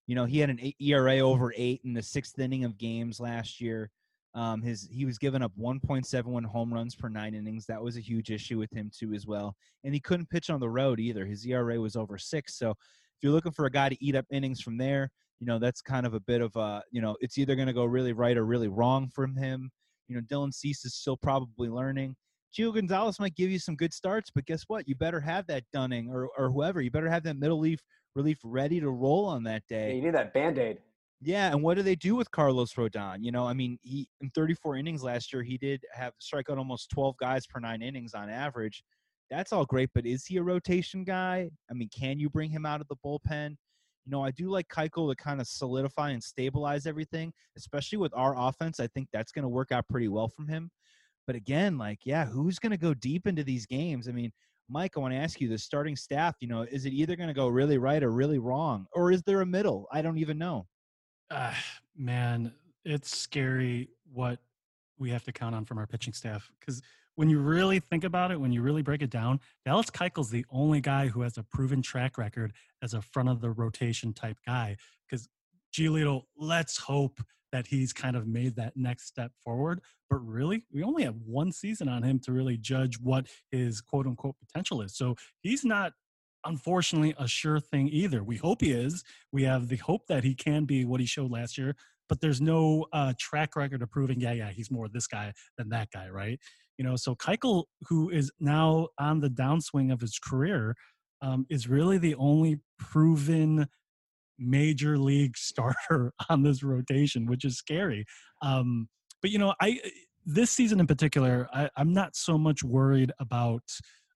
you know he had an era over eight in the sixth inning of games last year. Um his he was giving up 1.71 home runs per nine innings. That was a huge issue with him too as well. And he couldn't pitch on the road either. His era was over six. So if you're looking for a guy to eat up innings from there you know that's kind of a bit of a you know it's either going to go really right or really wrong from him. You know, Dylan Cease is still probably learning. Gio Gonzalez might give you some good starts, but guess what? You better have that Dunning or, or whoever. You better have that middle leaf relief ready to roll on that Yeah, day. you need that band aid. Yeah, and what do they do with Carlos Rodon? You know, I mean, he in 34 innings last year, he did have strike out almost 12 guys per nine innings on average. That's all great, but is he a rotation guy? I mean, can you bring him out of the bullpen? You know, I do like Keuchel to kind of solidify and stabilize everything, especially with our offense. I think that's going to work out pretty well from him. But again, like, yeah, who's going to go deep into these games? I mean, Mike, I want to ask you the starting staff, you know, is it either going to go really right or really wrong? Or is there a middle? I don't even know. uh, man, it's scary what we have to count on from our pitching staff because when you really think about it, when you really break it down, Dallas Keuchel's the only guy who has a proven track record as a front of the rotation type guy. Because Giolito, let's hope that he's kind of made that next step forward. But really, we only have one season on him to really judge what his quote unquote potential is. So he's not, unfortunately, a sure thing either. We hope he is. We have the hope that he can be what he showed last year, but there's no uh, track record of proving, yeah, yeah, he's more this guy than that guy, right? You know, so Keuchel, who is now on the downswing of his career, um, is really the only proven major league (laughs) starter on this rotation, which is scary. Um, but you know, I this season in particular, I, I'm not so much worried about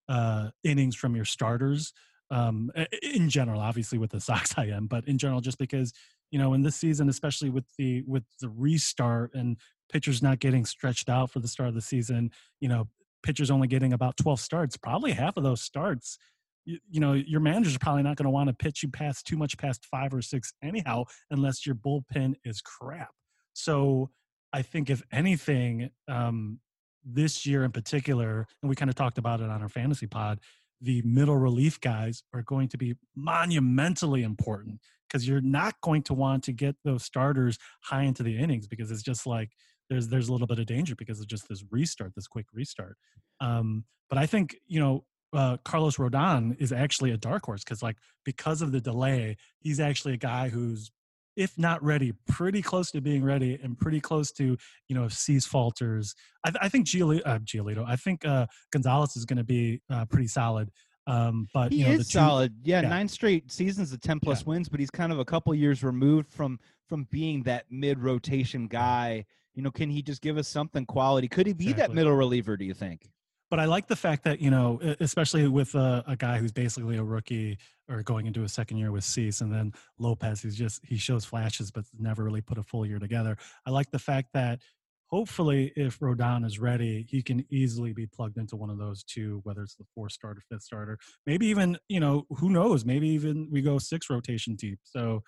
uh, innings from your starters. Um, in general, obviously with the Sox, (laughs) I am, but in general, just because you know, in this season, especially with the with the restart and pitchers not getting stretched out for the start of the season, you know, pitchers only getting about 12 starts. Probably half of those starts you, you know your managers are probably not going to want to pitch you past too much past five or six anyhow unless your bullpen is crap. So i think if anything um, this year in particular and we kind of talked about it on our fantasy pod the middle relief guys are going to be monumentally important because you're not going to want to get those starters high into the innings because it's just like there's there's a little bit of danger because of just this restart this quick restart. Um, but i think you know uh, Carlos Rodon is actually a dark horse because, like, because of the delay, he's actually a guy who's, if not ready, pretty close to being ready and pretty close to, you know, if Cease falters. I, th- I think Giolito, uh, Giolito, I think uh, Gonzalez is going to be uh, pretty solid. Um, but he you know, is the two- solid. Yeah, yeah. nine straight seasons of ten plus wins, but he's kind of a couple years removed from from being that mid rotation guy. You know, can he just give us something quality? Could he be that middle reliever? Do you think? But I like the fact that you know, especially with a, a guy who's basically a rookie or going into a second year with Cease, and then Lopez, who's just he shows flashes but never really put a full year together. I like the fact that hopefully, if Rodon is ready, he can easily be plugged into one of those two, whether it's the fourth starter, fifth starter, maybe even you know who knows, maybe even we go six rotation deep. So.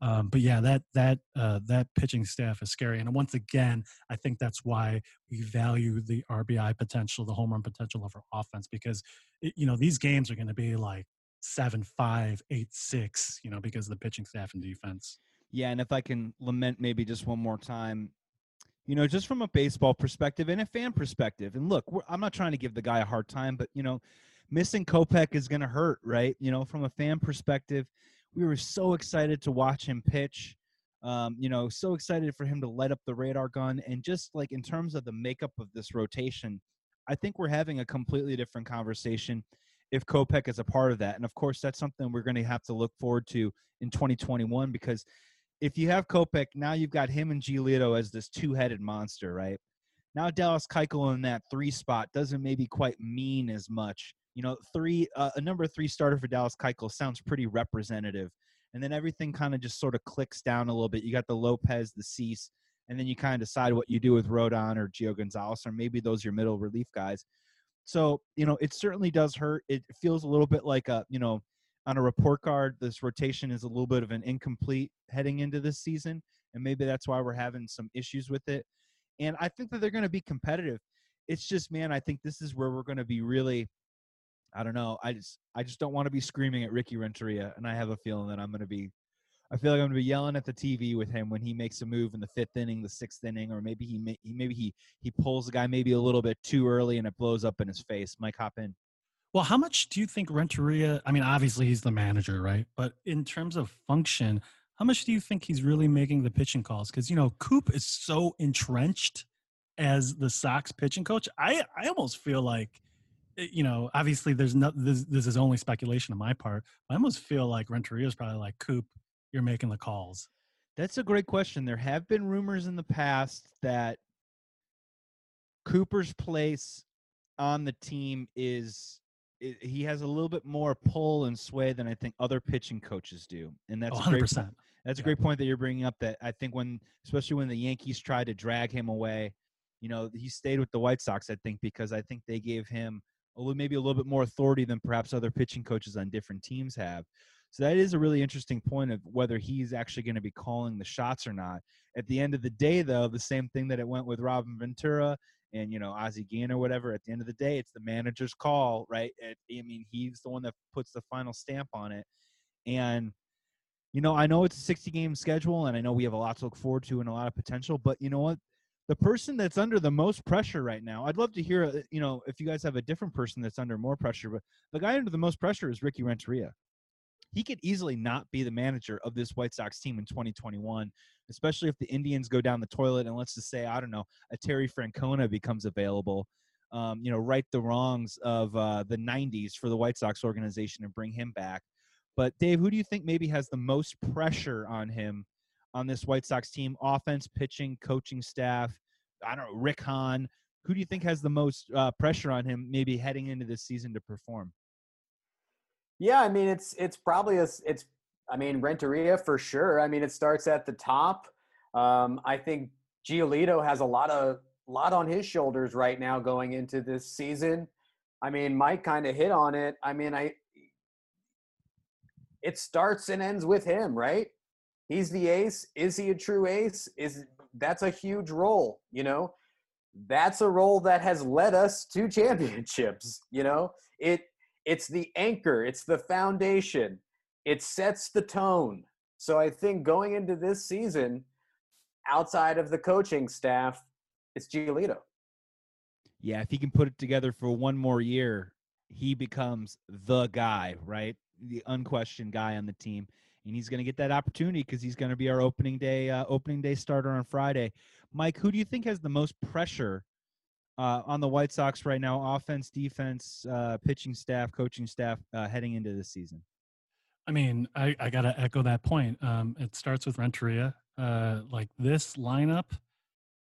Um, but yeah, that that uh, that pitching staff is scary, and once again, I think that's why we value the RBI potential, the home run potential of our offense, because it, you know these games are going to be like seven five, eight six, you know, because of the pitching staff and defense. Yeah, and if I can lament maybe just one more time, you know, just from a baseball perspective and a fan perspective. And look, I'm not trying to give the guy a hard time, but you know, missing Kopech is going to hurt, right? You know, from a fan perspective, we were so excited to watch him pitch. Um, you know, so excited for him to light up the radar gun. And just like in terms of the makeup of this rotation, I think we're having a completely different conversation if Kopech is a part of that. And of course, that's something we're going to have to look forward to in 2021 because if you have Kopech, now you've got him and Giolito as this two-headed monster, right? Now Dallas Keuchel in that three spot doesn't maybe quite mean as much. You know, three uh, a number three starter for Dallas Keuchel sounds pretty representative, and then everything kind of just sort of clicks down a little bit. You got the Lopez, the Cease, and then you kind of decide what you do with Rodon or Gio Gonzalez, or maybe those are your middle relief guys. So you know, it certainly does hurt. It feels a little bit like a you know on a report card, this rotation is a little bit of an incomplete heading into this season, and maybe that's why we're having some issues with it. And I think that they're going to be competitive. It's just, man, I think this is where we're going to be really. I don't know. I just, I just don't want to be screaming at Ricky Renteria, and I have a feeling that I'm going to be. I feel like I'm going to be yelling at the TV with him when he makes a move in the fifth inning, the sixth inning, or maybe he, maybe he he pulls the guy maybe a little bit too early and it blows up in his face. Mike, hop in. Well, how much do you think Renteria? I mean, obviously he's the manager, right? But in terms of function, how much do you think he's really making the pitching calls? Because you know, Coop is so entrenched as the Sox pitching coach. I I almost feel like, Eh, you know, obviously there's no this, this is only speculation on my part. I almost feel like Renteria is probably like Coop. You're making the calls. That's a great question. There have been rumors in the past that Cooper's place on the team is he has a little bit more pull and sway than I think other pitching coaches do, and that's Oh, a great 100%. That's a Yeah. great point that you're bringing up. That I think when, especially when the Yankees tried to drag him away, you know, he stayed with the White Sox. I think because I think they gave him a little, maybe a little bit more authority than perhaps other pitching coaches on different teams have. So that is a really interesting point of whether he's actually going to be calling the shots or not. At the end of the day, though, the same thing that it went with Robin Ventura and you know Ozzie Guillen or whatever. At the end of the day, it's the manager's call, right? It, I mean, he's the one that puts the final stamp on it, and you know, I know it's a 60 game schedule and I know we have a lot to look forward to and a lot of potential, but you know what? The person that's under the most pressure right now, I'd love to hear, uh, you know, if you guys have a different person that's under more pressure, but the guy under the most pressure is Ricky Renteria. He could easily not be the manager of this White Sox team in 2021, especially if the Indians go down the toilet and let's just say, I don't know, a Terry Francona becomes available. Um, you know, right the wrongs of uh, the 90s for the White Sox organization and bring him back. But Dave, who do you think maybe has the most pressure on him on this White Sox team? Offense, pitching, coaching staff. I don't know, Rick Hahn. Who do you think has the most uh, pressure on him, maybe heading into this season to perform? Yeah, I mean it's it's probably a, it's I mean Renteria for sure. I mean it starts at the top. Um, I think Giolito has a lot of lot on his shoulders right now going into this season. I mean Mike kind of hit on it. I mean I it starts and ends with him, right? He's the ace. Is he a true ace? Is that's a huge role, you know? That's a role that has led us to championships, you know? It it's the anchor, it's the foundation. It sets the tone. So I think going into this season, outside of the coaching staff, it's Giolito. Yeah, if he can put it together for one more year, he becomes the guy, right? The unquestioned guy on the team, and he's going to get that opportunity because he's going to be our opening day uh, opening day starter on Friday. Mike, who do you think has the most pressure uh, on the White Sox right now? Offense, defense, uh, pitching staff, coaching staff uh, heading into this season. I mean, I, I got to echo that point. Um, it starts with Renteria. Uh, like this lineup,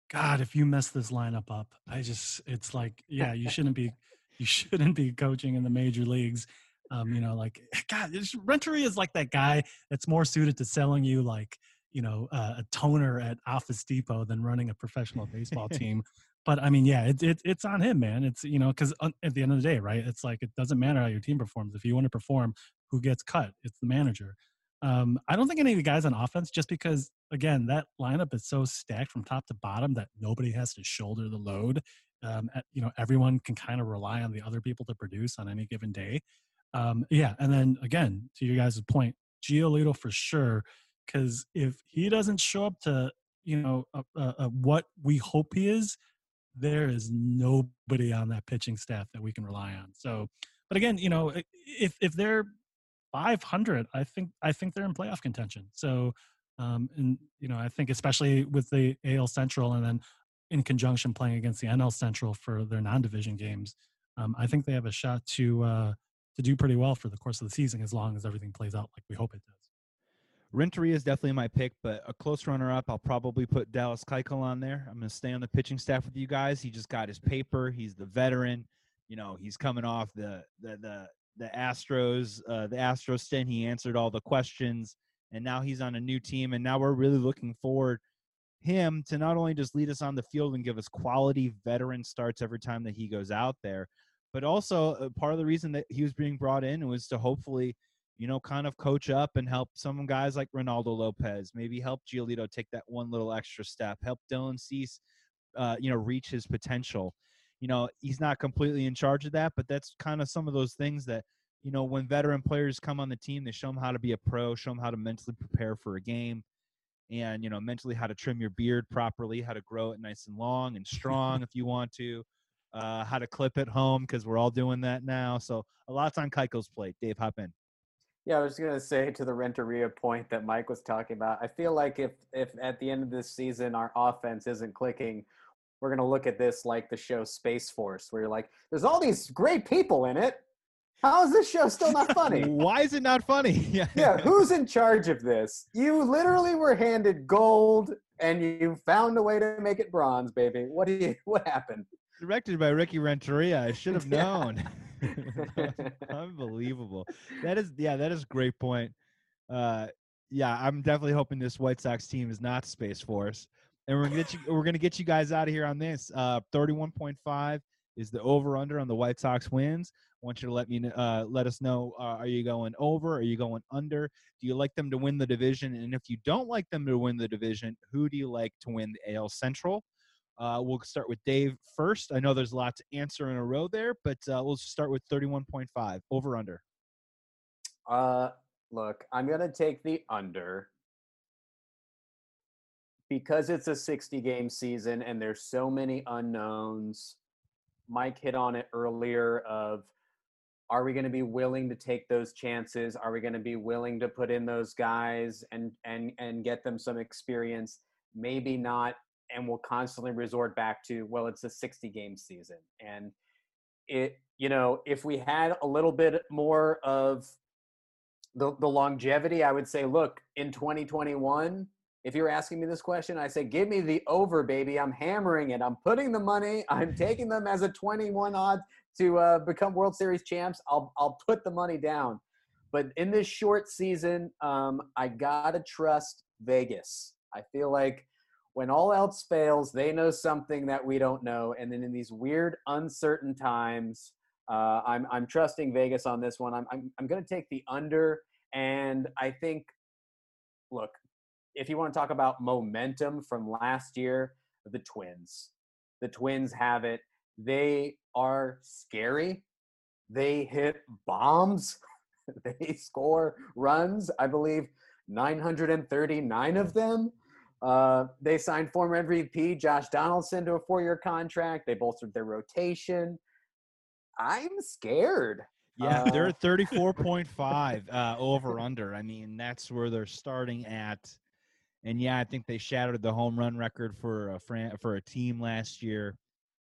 God, if you mess this lineup up, I just, it's like, yeah, you shouldn't be, (laughs) you shouldn't be coaching in the major leagues. Um, you know, like, (laughs) God, Renteria is like that guy that's more suited to selling you like, you know, uh, a toner at Office Depot than running a professional baseball (laughs) team. But I mean, yeah, it's it, it's on him, man. It's you know, because at the end of the day, right? It's like it doesn't matter how your team performs. If you want to perform, who gets cut? It's the manager. Um, I don't think any of the guys on offense, just because again that lineup is so stacked from top to bottom that nobody has to shoulder the load. Um, at, you know, everyone can kind of rely on the other people to produce on any given day. Um, yeah, and then again, to your guys' point, Giolito for sure, because if he doesn't show up to you know uh, uh, what we hope he is, there is nobody on that pitching staff that we can rely on. So, but again, you know, if if they're 500, I think I think they're in playoff contention. So, um, and you know, I think especially with the AL Central and then in conjunction playing against the NL Central for their non-division games, um, I think they have a shot to uh, to do pretty well for the course of the season as long as everything plays out like we hope it does. Renteria is definitely my pick, but a close runner-up, I'll probably put Dallas Keuchel on there. I'm going to stay on the pitching staff with you guys. He just got his paper. He's the veteran. You know, he's coming off the the the the Astros, uh, the Astros stint. He answered all the questions, and now he's on a new team. And now we're really looking forward him to not only just lead us on the field and give us quality veteran starts every time that he goes out there, but also uh, part of the reason that he was being brought in was to hopefully, you know, kind of coach up and help some guys like Reynaldo Lopez, maybe help Giolito take that one little extra step, help Dylan Cease, uh, you know, reach his potential. You know, he's not completely in charge of that, but that's kind of some of those things that, you know, when veteran players come on the team, they show them how to be a pro, show them how to mentally prepare for a game and, you know, mentally how to trim your beard properly, how to grow it nice and long and strong if you want to, uh, how to clip it home because we're all doing that now. So a lot's on Keuchel's plate. Dave, hop in. Yeah, I was going to say to the Renteria point that Mike was talking about. I feel like if if at the end of this season our offense isn't clicking, we're going to look at this like the show Space Force, where you're like, there's all these great people in it. How is this show still not (laughs) funny? Why is it not funny? (laughs) yeah. yeah, who's in charge of this? You literally were handed gold and you found a way to make it bronze, baby. What do you what happened? Directed by Ricky Renteria. I should have known. (laughs) (laughs) Unbelievable. That is yeah, that is a great point. Uh yeah, I'm definitely hoping this White Sox team is not Space Force and we're gonna get you we're gonna get you guys out of here on this. Uh, 31.5 is the over under on the White Sox wins. I want you to let me uh, let us know. Uh, are you going over? Are you going under? Do you like them to win the division? And if you don't like them to win the division, who do you like to win the AL Central? Uh, we'll start with Dave first. I know there's a lot to answer in a row there, but uh, we'll start with 31.5 over under. Uh, look, I'm gonna take the under because it's a 60 game season and there's so many unknowns mike hit on it earlier of are we going to be willing to take those chances are we going to be willing to put in those guys and and and get them some experience maybe not and we'll constantly resort back to well it's a 60 game season and it you know if we had a little bit more of the, the longevity i would say look in 2021 if you're asking me this question, I say, give me the over, baby. I'm hammering it. I'm putting the money. (laughs) I'm taking them as a 21 odd to uh, become World Series champs. I'll I'll put the money down. But in this short season, um, I gotta trust Vegas. I feel like when all else fails, they know something that we don't know. And then in these weird, uncertain times, uh, I'm I'm trusting Vegas on this one. I'm I'm, I'm going to take the under, and I think, look, if you want to talk about momentum from last year, the Twins. The Twins have it. They are scary. They hit bombs. (laughs) they score runs. I believe 939 of them. Uh, they signed former MVP Josh Donaldson to a four-year contract. They bolstered their rotation. I'm scared. Yeah, uh, they're 34.5 uh, over under. I mean, that's where they're starting at. And yeah, I think they shattered the home run record for a fran- for a team last year.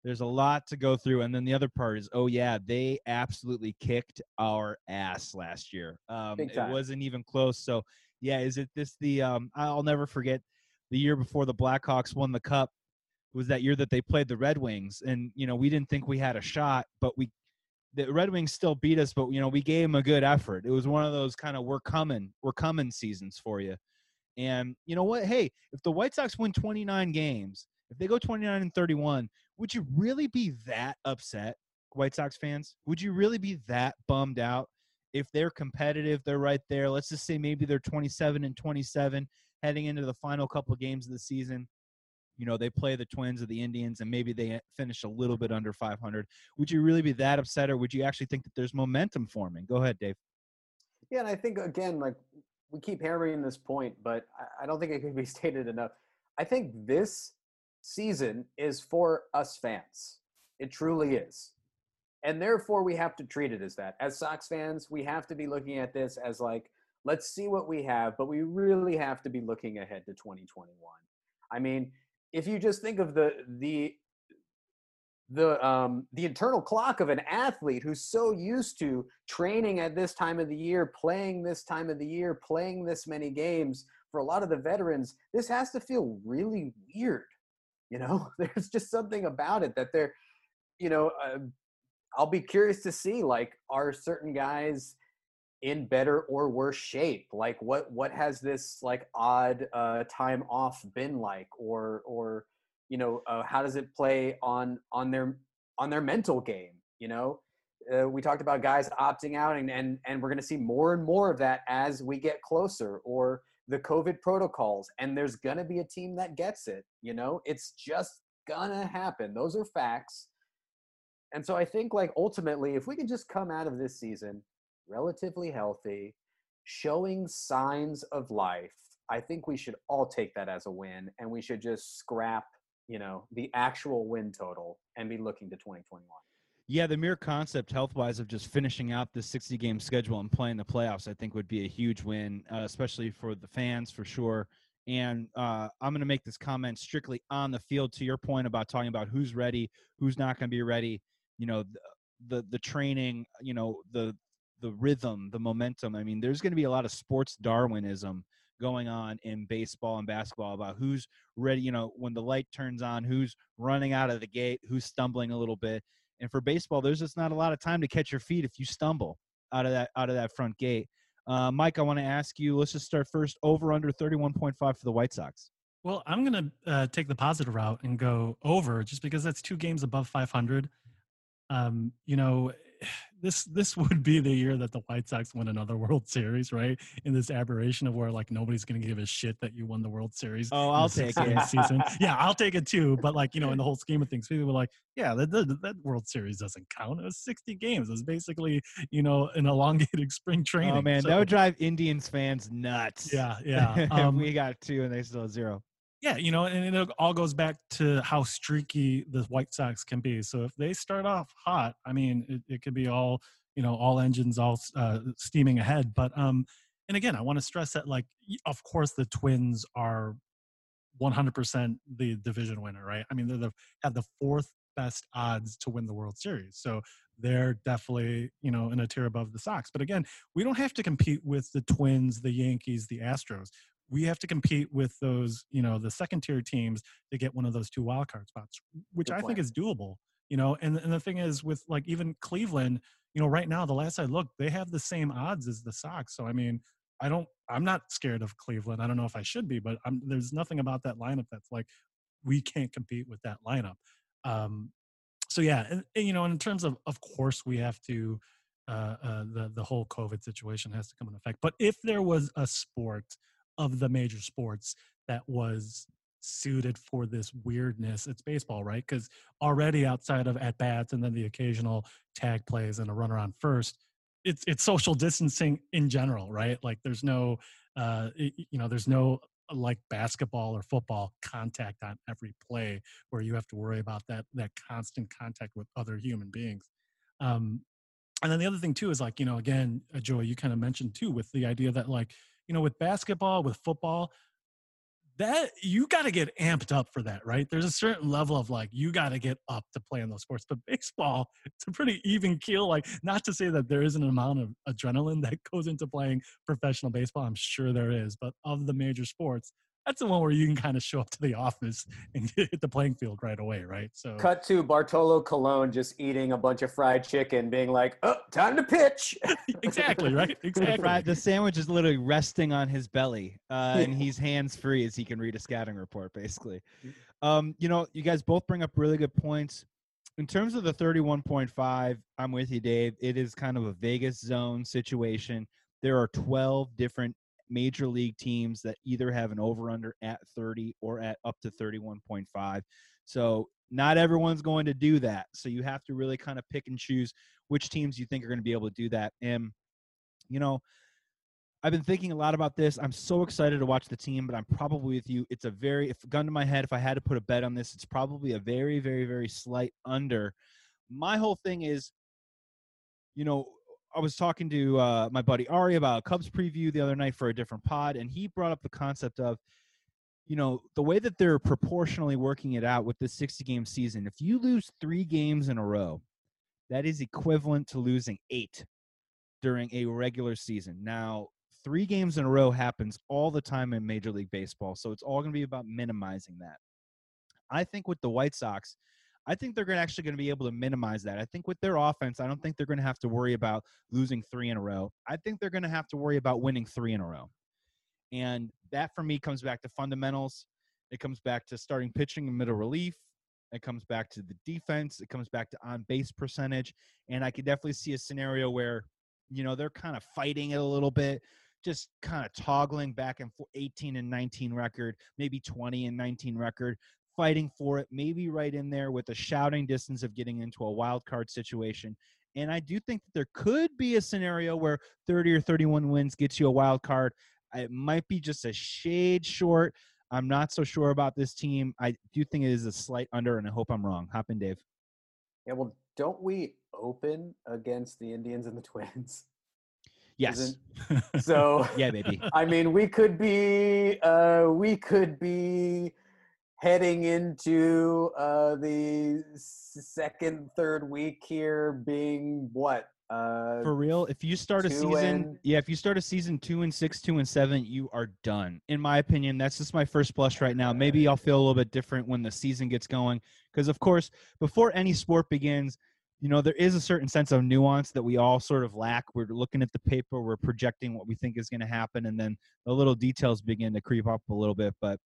there's a lot to go through, and then the other part is, oh yeah, they absolutely kicked our ass last year. Um, it wasn't even close. So yeah, is it this the? Um, I'll never forget the year before the Blackhawks won the cup. Was that year that they played the Red Wings, and you know we didn't think we had a shot, but we the Red Wings still beat us, but you know we gave them a good effort. It was one of those kind of we're coming, we're coming seasons for you. And you know what? Hey, if the White Sox win 29 games, if they go 29 and 31, would you really be that upset, White Sox fans? Would you really be that bummed out if they're competitive? They're right there. Let's just say maybe they're 27 and 27 heading into the final couple of games of the season. You know, they play the Twins or the Indians, and maybe they finish a little bit under 500. Would you really be that upset, or would you actually think that there's momentum forming? Go ahead, Dave. Yeah, and I think again, like we keep hammering this point, but I- don't think it can be (laughs) stated enough. I think this season is for us fans. It truly is. And therefore, we have to treat it as that. As Sox fans, we have to be looking at this as like, let's see what we have, but we really have to be looking ahead to 2021. I mean, if you just think of the the the um the internal clock of an athlete who's so used to training at this time of the year playing this time of the year playing this many games for a lot of the veterans this has to feel really weird you know (laughs) there's just something about it that they're you know uh, i'll be curious to see like are certain guys in better or worse shape? Like what what has this like odd uh time off been like? Or or you know uh, how does it play on on their on their mental game you know? Uh, we talked about guys opting out and and, and we're going to see more and more of that as we get closer or the covid protocols and there's going to be a team that gets it you know? It's just gonna happen. Those are facts. And so i think like ultimately if we can just come out of this season relatively healthy showing signs of life i think we should all take that as a win and we should just scrap you know the actual win total and be looking to 2021 Yeah, the mere concept, health wise, of just finishing out this 60 game schedule and playing the playoffs, I think would be a huge win, uh, especially for the fans for sure. And uh, I'm going to make this comment strictly on the field to your point about talking about who's ready, who's not going to be ready. You know, the, the the training, you know, the the rhythm, the momentum. I mean, there's going to be a lot of sports Darwinism going on in baseball and basketball about who's ready. You know, when the light turns on, who's running out of the gate, who's stumbling a little bit. And for baseball, there's just not a lot of time to catch your feet if you stumble out of that out of that front gate. Uh, Mike, I want to ask you. Let's just start first. Over under 31.5 for the White Sox. Well, I'm going to uh, take the positive route and go over just because that's two games above 500. Um, you know, (sighs) this this would be the year that the White Sox win another World Series, right? In this aberration of where like nobody's going to give a shit that you won the World Series. Oh, I'll take it. Season. (laughs) Yeah, I'll take it too. But like you know, in the whole scheme of things, people were like, "Yeah, that, that that World Series doesn't count. It was 60 games. It was basically you know an elongated (laughs) spring training." Oh man, So- that would drive Indians fans nuts. Yeah, (laughs) yeah. Um, we got two and they still have zero. Yeah, you know, and it all goes back to how streaky the White Sox can be. So if they start off hot, I mean, it, it could be all, you know, all engines all uh, steaming ahead. But um, and again, I want to stress that, like, of course, the Twins are 100% the division winner, right? I mean, they're the have the fourth best odds to win the World Series, so they're definitely, you know, in a tier above the Sox. But again, we don't have to compete with the Twins, the Yankees, the Astros we have to compete with those, you know, the second tier teams to get one of those two wildcard spots, which Good I think is doable. You know, and and the thing is with like even Cleveland, you know, right now the last I looked, they have the same odds as the Sox. So I mean, I don't, I'm not scared of Cleveland. I don't know if I should be, but I'm, there's nothing about that lineup that's like we can't compete with that lineup. Um, so yeah, and, and, you know, in terms of, of course, we have to. Uh, uh, the the whole COVID situation has to come into effect. But if there was a sport of the major sports that was suited for this weirdness it's baseball right? Because already outside of at bats and then the occasional tag plays and a runner on first it's it's social distancing in general right? Like there's no uh you know there's no like basketball or football contact on every play where you have to worry about that that constant contact with other human beings. Um and then the other thing too is like you know again uh, joey you kind of mentioned too with the idea that like you know with basketball with football that you got to get amped up for that, right? There's a certain level of like you got to get up to play in those sports. But baseball, it's a pretty even keel. Like, not to say that there isn't an amount of adrenaline that goes into playing professional baseball. I'm sure there is, but of the major sports, that's the one where you can kind of show up to the office and (laughs) hit the playing field right away, right? So cut to Bartolo Colon just eating a bunch of fried chicken, being like, "Oh, time to pitch." (laughs) exactly (laughs) right. Exactly. The sandwich is literally resting on his belly, uh, and he's hands free as he can read a scouting report, basically. Um, you know, you guys both bring up really good points. In terms of the 31.5, I'm with you, Dave. It is kind of a Vegas zone situation. There are 12 different major league teams that either have an over under at 30 or at up to 31.5. So not everyone's going to do that. So you have to really kind of pick and choose which teams you think are going to be able to do that. And, you know, I've been thinking a lot about this. I'm so excited to watch the team, but I'm probably with you. It's a very, if gun to my head, if I had to put a bet on this, it's probably a very, very, very slight under. My whole thing is, you know, I was talking to uh, my buddy Ari about a Cubs preview the other night for a different pod, and he brought up the concept of, you know, the way that they're proportionally working it out with this 60 game season. If you lose three games in a row, that is equivalent to losing eight during a regular season. Now, three games in a row happens all the time in Major League Baseball, so it's all going to be about minimizing that. I think with the White Sox, I think they're actually going to be able to minimize that. I think with their offense, I don't think they're going to have to worry about losing three in a row. I think they're going to have to worry about winning three in a row. And that for me comes back to fundamentals. It comes back to starting pitching and middle relief. It comes back to the defense. It comes back to on base percentage. And I could definitely see a scenario where, you know, they're kind of fighting it a little bit, just kind of toggling back and forth 18 and 19 record, maybe 20 and 19 record fighting for it, maybe right in there with a shouting distance of getting into a wild card situation. And I do think that there could be a scenario where 30 or 31 wins gets you a wild card. It might be just a shade short. I'm not so sure about this team. I do think it is a slight under, and I hope I'm wrong. Hop in, Dave. Yeah, well, don't we open against the Indians and the (laughs) Twins? Yes. (laughs) so yeah, maybe. (laughs) I mean, we could be, uh, we could be heading into uh, the second, third week here being what? Uh, For real, if you start a season, and... yeah, if you start a season two and six, two and seven, you are done. In my opinion, that's just my first blush right now. Maybe I'll feel a little bit different when the season gets going, because of course, before any sport begins, you know there is a certain sense of nuance that we all sort of lack we're looking at the paper we're projecting what we think is going to happen and then the little details begin to creep up a little bit but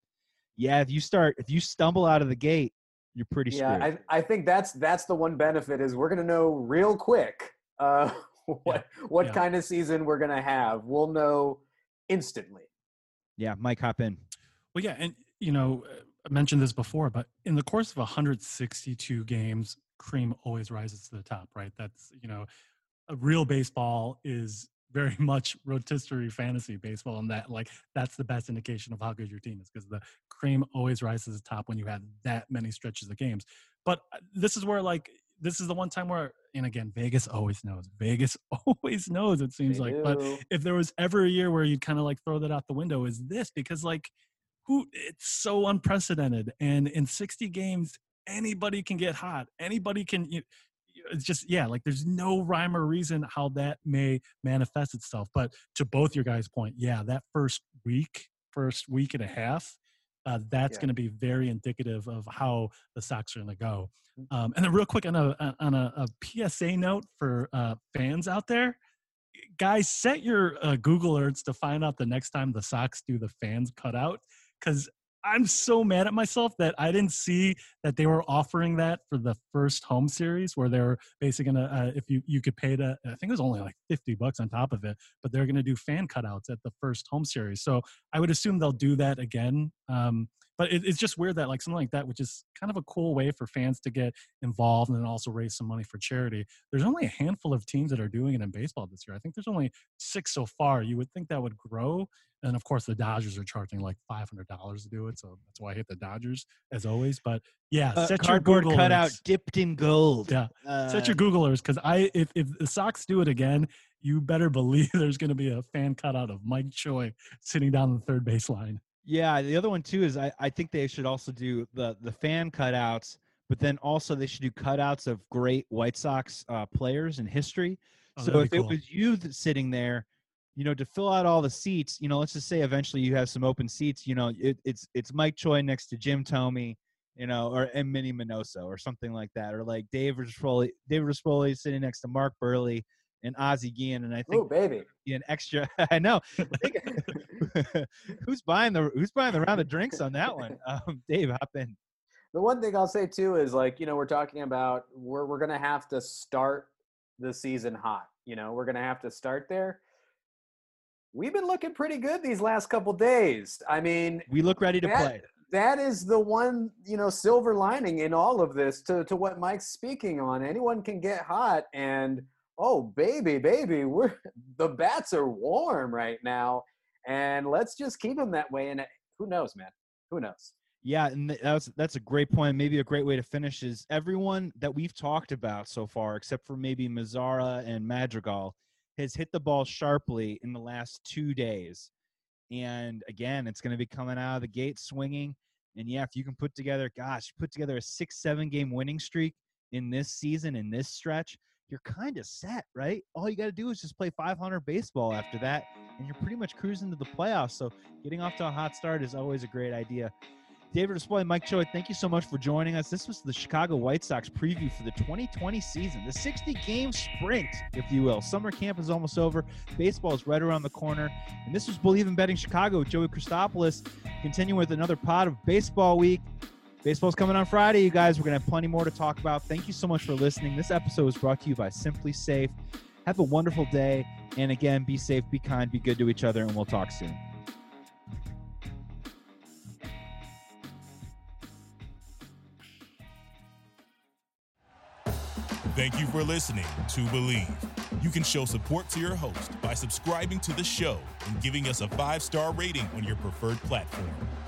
yeah, if you start if you stumble out of the gate, you're pretty yeah, screwed. I, I think that's that's the one benefit is we're gonna know real quick uh, (laughs) what yeah. what yeah. kind of season we're gonna have. We'll know instantly. Yeah, Mike, hop in. Well, yeah, and you know, I mentioned this before, but in the course of 162 games, cream always rises to the top, right? That's you know, a real baseball is (laughs) very much rotisserie fantasy baseball and that like that's the best indication of how good your team is because the cream always rises to the top when you have that many stretches of games but uh, this is where like this is the one time where and again vegas always knows vegas (laughs) always knows it seems they like do. but if there was ever a year where you'd kind of like throw that out the window is this because like who it's so unprecedented and in 60 games anybody can get hot anybody can you, it's just yeah like there's no rhyme or reason how that may manifest itself but to both your guys point yeah that first week first week and a half uh, that's yeah. going to be very indicative of how the Sox are going to go. Mm. Um, and then, real quick, on a on a, a PSA note for uh, fans out there, guys, set your uh, Google alerts to find out the next time the Sox do the fans cutout because I'm so mad at myself that I didn't see that they were offering that for the first home series, where they're basically gonna uh, if you you could pay to I think it was only like fifty bucks on top of it, but they're gonna do fan cutouts at the first home series. So I would assume they'll do that again. Um, but it, it's just weird that like something like that, which is kind of a cool way for fans to get involved and then also raise some money for charity. There's only a handful of teams that are doing it in baseball this year. I think there's only six so far. You would think that would grow, and of course the Dodgers are charging like five hundred dollars to do it, so that's why I hate the Dodgers as always. But yeah, uh, set your Google cutout dipped in gold. Yeah, uh, set your Googlers because I if if the Sox do it again, you better (laughs) believe there's going to be a fan cutout of Mike Choi sitting down the third baseline. Yeah, the other one too is I, I think they should also do the the fan cutouts, but then also they should do cutouts of great White Sox uh, players in history. Oh, so if be it was you sitting there, you know, to fill out all the seats, you know, let's just say eventually you have some open seats. You know, it, it's it's Mike Choi next to Jim Thome, you know, or and Minnie Minoso or something like that, or like Dave Rispoli, David Rispoli sitting next to Mark Buehrle and Ozzie Guillen, and I think Oh, baby. (laughs) an extra. (laughs) I know. (laughs) Who's buying the Who's buying the round of drinks on that one? Um, Dave, hop in. The one thing I'll say too is like, you know, we're talking about we're we're gonna have to start the season hot. You know, we're gonna have to start there. We've been looking pretty good these last couple days. I mean, We look ready to That- play. that is the one, you know, silver lining in all of this to, to what Mike's speaking on. Anyone can get hot and oh baby, baby, we're (laughs) the bats are warm right now. And let's just keep them that way. And uh, who knows, man? Who knows? Yeah, and that's that's a great point. Maybe a great way to finish is everyone that we've talked about so far, except for maybe Mazara and Madrigal, has hit the ball sharply in the last two days. And again, it's going to be coming out of the gate swinging. And yeah, if you can put together, gosh, put together a six, seven game winning streak in this season, in this stretch, you're kind of set, right? All you got to do is just play 500 baseball after that, and you're pretty much cruising to the playoffs. So getting off to a hot start is always a great idea. David Rispoli, Mike Choi, thank you so much for joining us. This was the Chicago White Sox preview for the 2020 season, the 60 game sprint, if you will. Summer camp is almost over. Baseball is right around the corner. And this was Bleav in Betting Chicago with Joey Christopoulos, continuing with another pod of Baseball Week. Baseball's coming on Friday, you guys. We're going to have plenty more to talk about. Thank you so much for listening. This episode was brought to you by SimpliSafe. Have a wonderful day. And again, be safe, be kind, be good to each other, and we'll talk soon. Thank you for listening to Bleav. You can show support to your host by subscribing to the show and giving us a five star rating on your preferred platform.